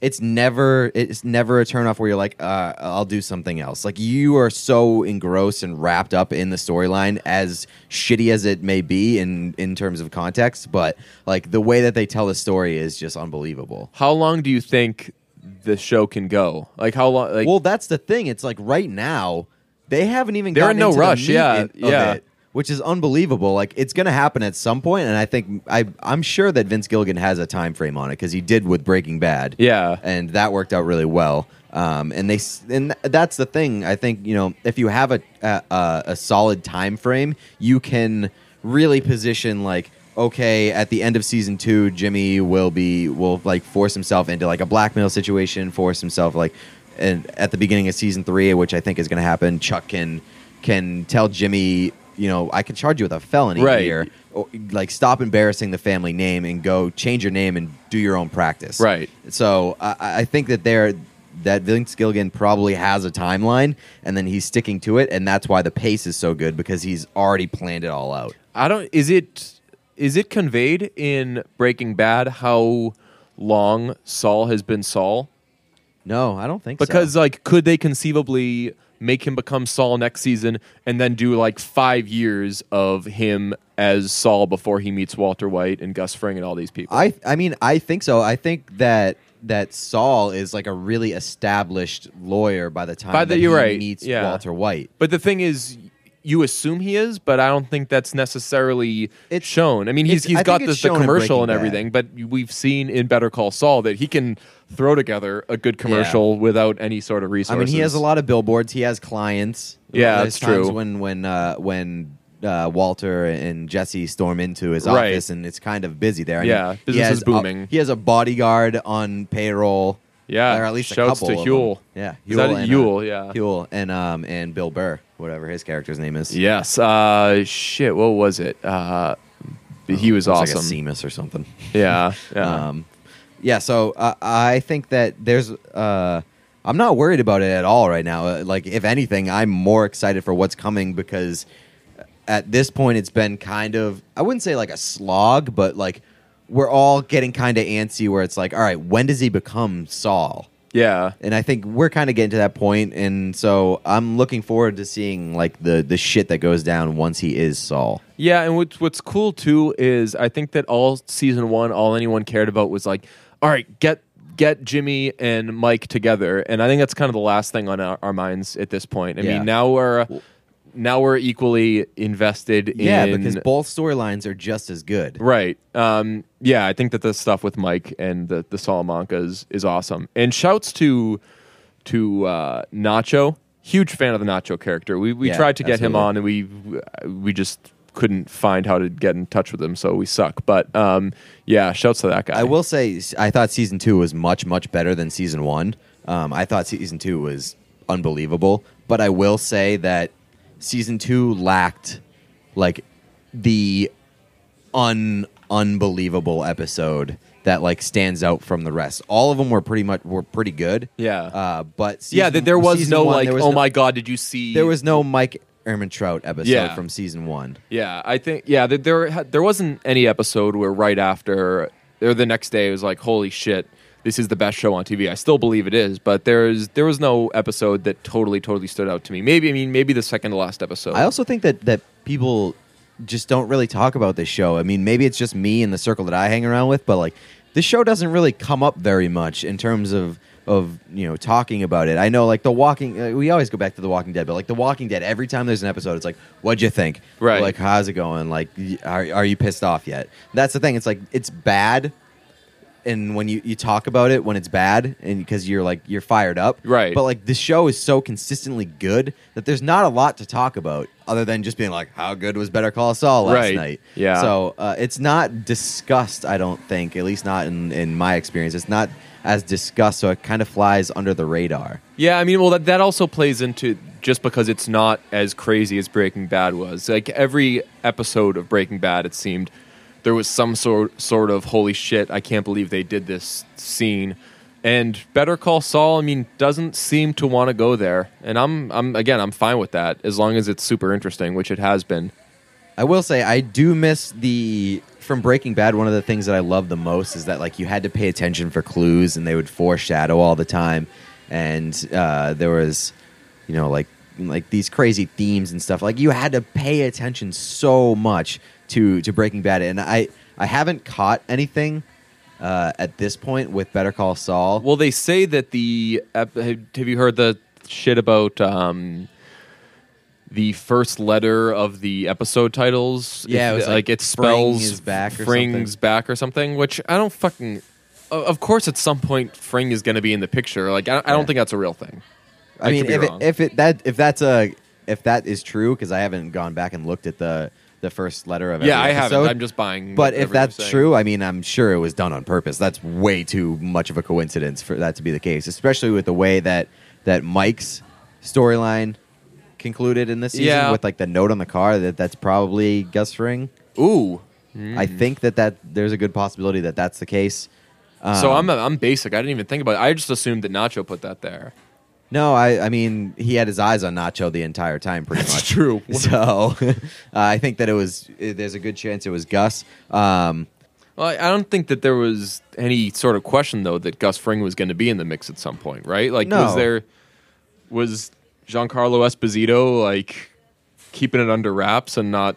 it's never it's never a turnoff where you're like, uh, I'll do something else. Like you are so engrossed and wrapped up in the storyline, as shitty as it may be in in terms of context, but like the way that they tell the story is just unbelievable. how long do you think the show can go? Like how long? Like well, that's the thing. It's like right now they haven't even gotten. They're in no rush, yeah, yeah. it, which is unbelievable. Like it's going to happen at some point, and I think I I'm sure that Vince Gilligan has a time frame on it because he did with Breaking Bad, Yeah. and that worked out really well. Um, and they and that's the thing. I think you know if you have a a, a a solid time frame, you can really position like okay at the end of season two jimmy will be will like force himself into like a blackmail situation force himself like and at the beginning of season three which i think is going to happen chuck can can tell jimmy you know i can charge you with a felony Right. here or, like stop embarrassing the family name and go change your name and do your own practice Right. so I, I think that they're that Vince Gilligan probably has a timeline, and then he's sticking to it, and that's why the pace is so good because he's already planned it all out. I don't. Is it is it conveyed in Breaking Bad how long Saul has been Saul? No, I don't think Because so. Because like, could they conceivably make him become Saul next season and then do like five years of him as Saul before he meets Walter White and Gus Fring and all these people? I I mean I think so. I think that that Saul is like a really established lawyer by the time By the- that he right, meets yeah. Walter White. but the thing is. You assume he is, but I don't think that's necessarily It's- shown. I mean, he's he's I got this the commercial and everything, but we've seen in Better Call Saul that he can throw together a good commercial without any sort of resources. I mean, he has a lot of billboards. He has clients. Yeah, There's that's times true. When when uh, when uh, Walter and Jesse storm into his Right. office, and it's kind of busy there. Yeah, he business has is a- booming. he has a bodyguard on payroll. Yeah, or at least shouts a to couple. of Huell. them. Yeah, Is that and, Huell? Yeah. Huell and um and Bill Burr, whatever his character's name is. Yes. Uh, shit. What was it? Uh, he was It awesome. like a Seamus or something. yeah. Yeah. Um, yeah, so uh, I think that there's. Uh, I'm not worried about it at all right now. Uh, like, if anything, I'm more excited for what's coming because at this point, it's been kind of. I wouldn't say like a slog, but like we're all getting kind of antsy where it's like, all right, when does he become Saul? yeah. And I think we're kind of getting to that point, and so I'm looking forward to seeing like the the shit that goes down once he is Saul. Yeah, and what's what's cool too is I think that all season one, all anyone cared about was like, all right, get get Jimmy and Mike together, and I think that's kind of the last thing on our, our minds at this point. I Yeah. mean, now we're now we're equally invested Yeah, in because both storylines are just as good. Right. Um, yeah, I think that the stuff with Mike and the the Salamanca is, is awesome. And shouts to to uh, Nacho. Huge fan of the Nacho character. We we Yeah, tried to get him absolutely. on, and we we just couldn't find how to get in touch with him, so we suck. But um, yeah, shouts to that guy. I will say, I thought season two was much, much better than season one. Um, I thought season two was unbelievable, but I will say that season two lacked like the un unbelievable episode that like stands out from the rest. All of them were pretty much were pretty good. Yeah. uh, but yeah, season- that there was no one, like, was oh no- my god, did you see? there was no Mike Ehrmantraut episode Yeah. from season one. Yeah, I think yeah, there there, there wasn't any episode where right after or the next day it was like, holy shit, this is the best show on TV. I still believe it is, but there's there was no episode that totally totally stood out to me. Maybe I mean maybe the second to last episode. I also think that that people just don't really talk about this show. I mean, maybe it's just me and the circle that I hang around with, but like this show doesn't really come up very much in terms of of you know talking about it. I know like the Walking. Uh, we always go back to the Walking Dead, but like the Walking Dead, every time there's an episode, it's like, "What'd you think? Right. Like, how's it going? Like, y- are are you pissed off yet?" That's the thing. It's like it's bad, and when you you talk about it when it's bad, and because you're like you're fired up, Right. But like the show is so consistently good that there's not a lot to talk about other than just being like, "How good was Better Call Saul last Right. night?" Yeah. So uh, it's not discussed. I don't think, at least not in in my experience. It's not as discussed, so it kind of flies under the radar. Yeah, I mean, well, that, that also plays into just because it's not as crazy as Breaking Bad was. Like every episode of Breaking Bad, it seemed there was some sort sort of holy shit, I can't believe they did this scene. And Better Call Saul, I mean, doesn't seem to want to go there. And I'm, I'm again, I'm fine with that as long as it's super interesting, which it has been. I will say I do miss the from Breaking Bad. One of the things that I love the most is that like you had to pay attention for clues, and they would foreshadow all the time, and uh, there was, you know, like like these crazy themes and stuff. Like you had to pay attention so much to to Breaking Bad, and I I haven't caught anything uh, at this point with Better Call Saul. Well, they say that the ep- have you heard the shit about um, the first letter of the episode titles? Yeah, it was like, like, it spells back or Fring's something. back or something. Which I don't fucking. Of course, at some point, Fring is going to be in the picture. Like I, I don't think that's a real thing. I, I mean, if it, if it that if that's a if that is true, because I haven't gone back and looked at the the first letter of Yeah, every I haven't. I'm just buying. But if whatever you're that's saying. true, I mean, I'm sure it was done on purpose. That's way too much of a coincidence for that to be the case, especially with the way that that Mike's storyline concluded in this season Yeah. with like the note on the car that that's probably Gus Fring. ooh. I think that that there's a good possibility that that's the case. so Um, I'm I'm basic. I didn't even think about it. I just assumed that Nacho put that there. No, I, I mean he had his eyes on Nacho the entire time, pretty That's much. true. So uh, I think that it was. There's a good chance it was Gus. Um, Well, I I don't think that there was any sort of question though that Gus Fring was going to be in the mix at some point, right? Like, was there was Giancarlo Esposito like keeping it under wraps and not?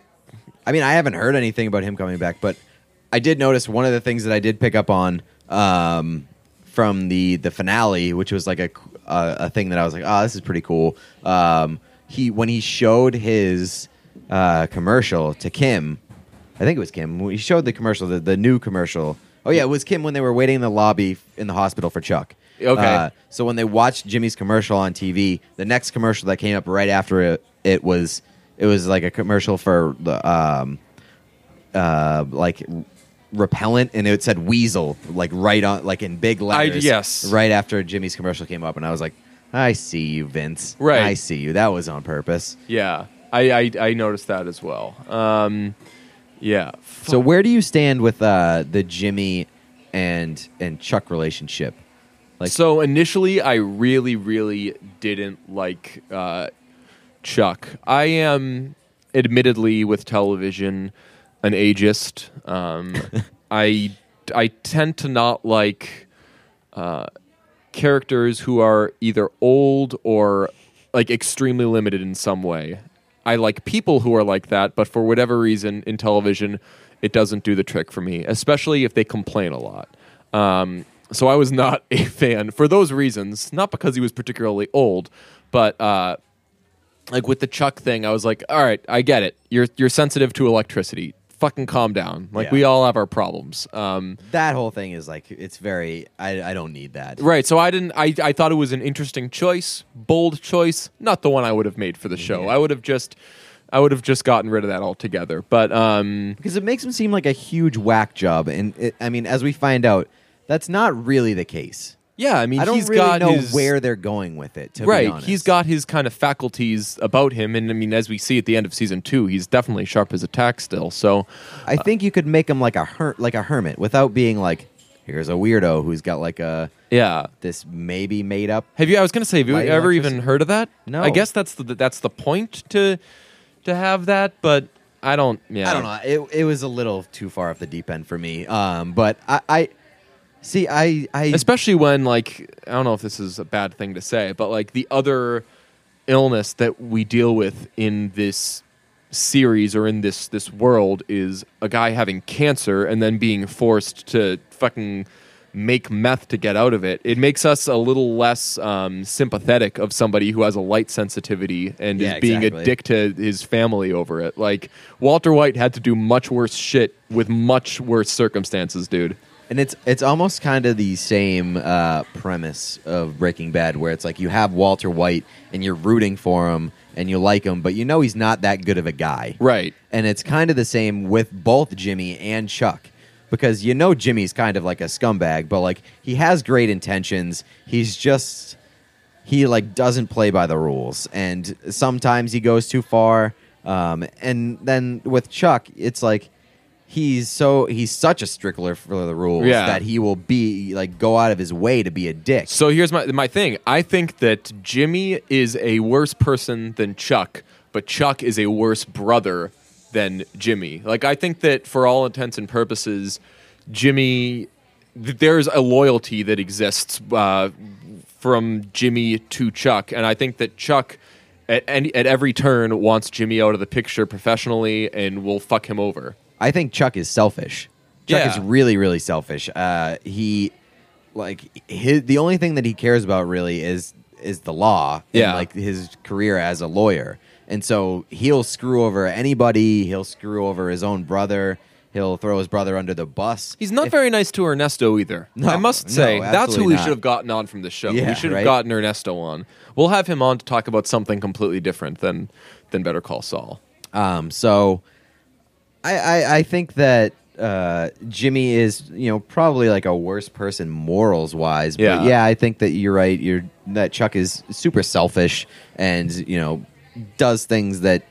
I mean, I haven't heard anything about him coming back, but I did notice one of the things that I did pick up on um, from the the finale, which was like a a, a thing that I was like, oh, this is pretty cool. Um, he when he showed his uh, commercial to Kim, I think it was Kim. When he showed the commercial, the, the new commercial. Oh yeah, it was Kim when they were waiting in the lobby in the hospital for Chuck. Okay. Uh, so when they watched Jimmy's commercial on TV, the next commercial that came up right after it, it was it was like a commercial for the um, uh, like repellent, and it said weasel like right on like in big letters. yes. right after Jimmy's commercial came up, and I was like, I see you, Vince. Right. I see you. That was on purpose. Yeah, I I, I noticed that as well. Um, yeah. So where do you stand with uh, the Jimmy and and Chuck relationship? Like- so initially, I really, really didn't like uh, Chuck. I am, admittedly, with television, an ageist. Um, I I tend to not like uh, characters who are either old or like extremely limited in some way. I like people who are like that, but for whatever reason in television, it doesn't do the trick for me, especially if they complain a lot. Um, so I was not a fan for those reasons, not because he was particularly old, but uh, like with the Chuck thing, I was like, all right, I get it. You're you're sensitive to electricity. Fucking calm down. Like Yeah. we all have our problems. Um, That whole thing is like it's very. I, I don't need that. Right. So I didn't. I I thought it was an interesting choice, bold choice. Not the one I would have made for the show. Yeah. I would have just, I would have just gotten rid of that altogether. But um, because it makes him seem like a huge whack job, and it, I mean, as we find out, that's not really the case. Yeah. I mean, I don't he's really got know his, where they're going with it. To be right. He's got his kind of faculties about him, and I mean, as we see at the end of season two, he's definitely sharp as a tack still. So I think you could make him like a her- like a hermit without being like, here's a weirdo who's got like a yeah. this maybe made up. Have you? I was going to say, have you ever even heard of that? No. I guess that's the that's the point to to have that, but I don't. Yeah. I don't know. It it was a little too far off the deep end for me. Um, but I, I see. I I especially when like i don't know if this is a bad thing to say but like the other illness that we deal with in this series or in this this world is a guy having cancer and then being forced to fucking make meth to get out of it. It makes us a little less um, sympathetic of somebody who has a light sensitivity and Yeah, is being a dick to his family over it. Like Walter White had to do much worse shit with much worse circumstances, dude. And it's it's almost kind of the same uh, premise of Breaking Bad, where it's like you have Walter White and you're rooting for him and you like him, but you know he's not that good of a guy, Right. And it's kind of the same with both Jimmy and Chuck, because you know Jimmy's kind of like a scumbag, but like he has great intentions. He's just he like doesn't play by the rules, and sometimes he goes too far. Um, and then with Chuck, it's like he's so he's such a stickler for the rules Yeah. that he will be like go out of his way to be a dick. So here's my my thing. I think that Jimmy is a worse person than Chuck, but Chuck is a worse brother than Jimmy. Like I think that for all intents and purposes, Jimmy th- there's a loyalty that exists uh, from Jimmy to Chuck, and I think that Chuck. At, any, at every turn, wants Jimmy out of the picture professionally and will fuck him over. I think Chuck is selfish. Chuck Yeah. is really, really selfish. Uh, he like his, the only thing that he cares about really is is the law and Yeah. like his career as a lawyer. And so he'll screw over anybody. He'll screw over his own brother. He'll throw his brother under the bus. He's not very nice to Ernesto either. No, I must no, say that's who absolutely we not. should have gotten on from the show. we should have right? gotten Ernesto on. We'll have him on to talk about something completely different than than Better Call Saul. Um, so I, I, I think that uh, Jimmy is, you know, probably like a worse person morals wise. But Yeah. yeah, I think that you're right. You're that Chuck is super selfish and you know does things that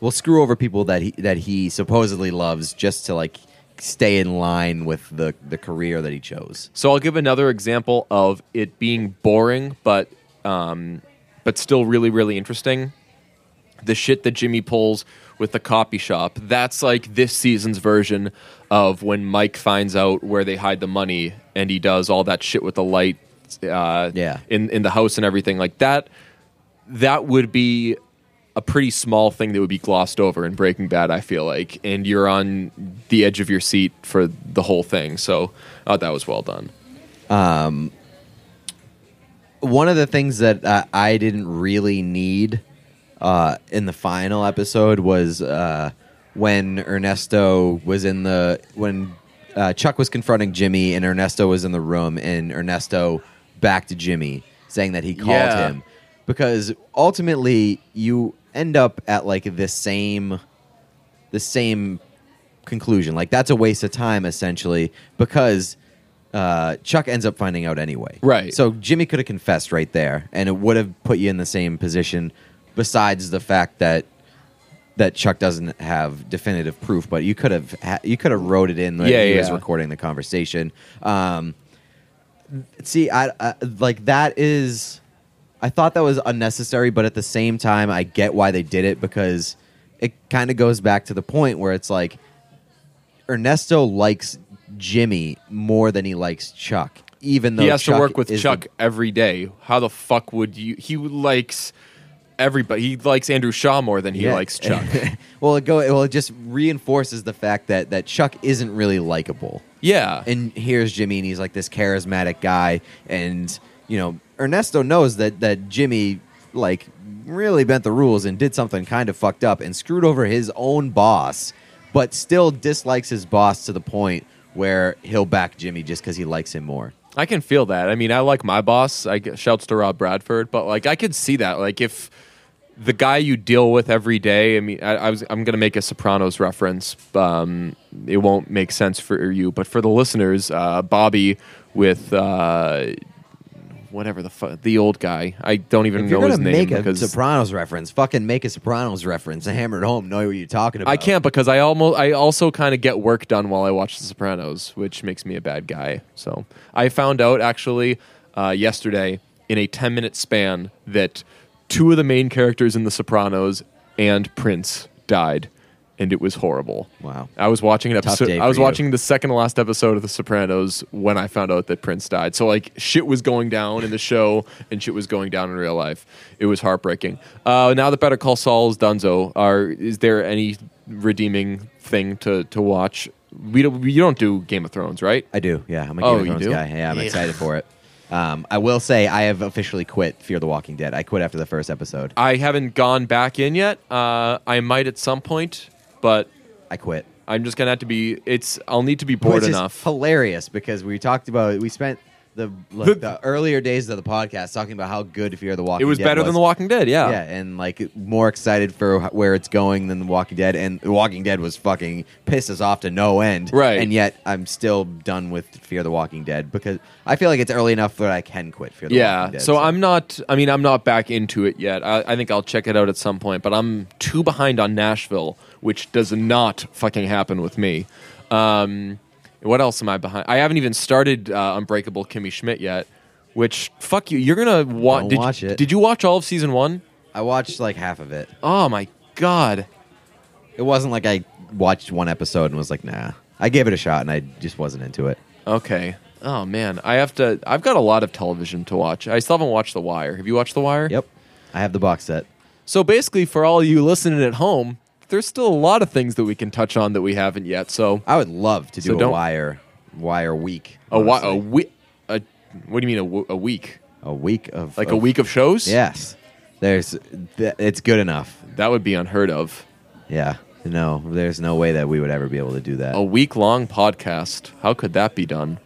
will screw over people that he that he supposedly loves just to like stay in line with the the career that he chose. So I'll give another example of it being boring, but um, but still really really interesting. The shit that Jimmy pulls with the copy shop. That's like this season's version of when Mike finds out where they hide the money, and he does all that shit with the light. Uh, Yeah. in in the house and everything like that. That would be a pretty small thing that would be glossed over in Breaking Bad. I feel like, and you're on the edge of your seat for the whole thing. So that was well done. one of the things that uh, I didn't really need uh, in the final episode was uh, when Ernesto was in the when uh, Chuck was confronting Jimmy and Ernesto was in the room and Ernesto back to Jimmy saying that he called Yeah. him because ultimately you end up at like the same the same conclusion like that's a waste of time essentially because uh, Chuck ends up finding out anyway. Right. So Jimmy could have confessed right there, and it would have put you in the same position. Besides the fact that that Chuck doesn't have definitive proof, but you could have ha- you could have wrote it in that Yeah, he was recording the conversation. Um, see, I, I like that is. I thought that was unnecessary, but at the same time, I get why they did it because it kind of goes back to the point where it's like Ernesto likes Jimmy more than he likes Chuck, even though he has Chuck to work with Chuck the- every day. How the fuck would you? He likes everybody. He likes Andrew Shaw more than he Yeah. likes Chuck. well, it go well. It just reinforces the fact that that Chuck isn't really likable. yeah, And here's Jimmy, and he's like this charismatic guy, and you know Ernesto knows that that Jimmy like really bent the rules and did something kind of fucked up and screwed over his own boss, but still dislikes his boss to the point where he'll back Jimmy just because he likes him more. I can feel that. I mean, I like my boss. I g- shouts to Rob Bradford, but like I could see that. Like if the guy you deal with every day. I mean, I, I was I'm going to make a Sopranos reference. Um, it won't make sense for you, but for the listeners, uh, Bobby with. Uh, Whatever the fu- the old guy, I don't even If know his name make a because Sopranos reference, fucking make a Sopranos reference hammer it home. Know what you're talking about. I can't because I almost I also kind of get work done while I watch The Sopranos, which makes me a bad guy. So I found out actually uh, yesterday in a ten minute span that two of the main characters in The Sopranos and Prince died, and it was horrible. Wow. I was watching an Tough episode. day I was for you. watching the second to last episode of The Sopranos when I found out that Prince died. So like shit was going down in the show and shit was going down in real life. It was heartbreaking. Uh, now that Better Call Saul is Dunzo, are is there any redeeming thing to to watch we don't you don't do Game of Thrones, right? I do. Yeah, I'm a Game Oh, of you Thrones do? guy. Yeah, I'm Yeah. excited for it. Um, I will say I have officially quit Fear the Walking Dead. I quit after the first episode. I haven't gone back in yet. Uh, I might at some point, but I quit. I'm just gonna have to be. It's I'll need to be Which bored is enough. hilarious because we talked about we spent the like, the earlier days of the podcast talking about how good Fear the Walking Dead It was Dead better than The Walking Dead. Yeah. Yeah, and like more excited for wh- where it's going than The Walking Dead. And The Walking Dead was fucking pissed us off to no end. Right. And yet I'm still done with Fear the Walking Dead because I feel like it's early enough that I can quit Fear the Yeah, Walking Dead. so I'm not. I mean, I'm not back into it yet. I, I think I'll check it out at some point. But I'm too behind on Nashville, which does not fucking happen with me. Um, what else am I behind? I haven't even started uh, Unbreakable Kimmy Schmidt yet. Which fuck you? You're gonna wa- did, watch it. Did you watch all of season one? I watched like half of it. Oh my god! It wasn't like I watched one episode and was like, nah. I gave it a shot and I just wasn't into it. Okay. Oh man, I have to. I've got a lot of television to watch. I still haven't watched The Wire. Have you watched The Wire? Yep. I have the box set. So basically, for all you listening at home, there's still a lot of things that we can touch on that we haven't yet. So I would love to So do a don't- wire wire week. a wi- a week. A, what do you mean a, w- a week? a week of Like a week of shows? Yes. There's th- it's good enough. That would be unheard of. Yeah. No, there's no way that we would ever be able to do that. A week long podcast. How could that be done?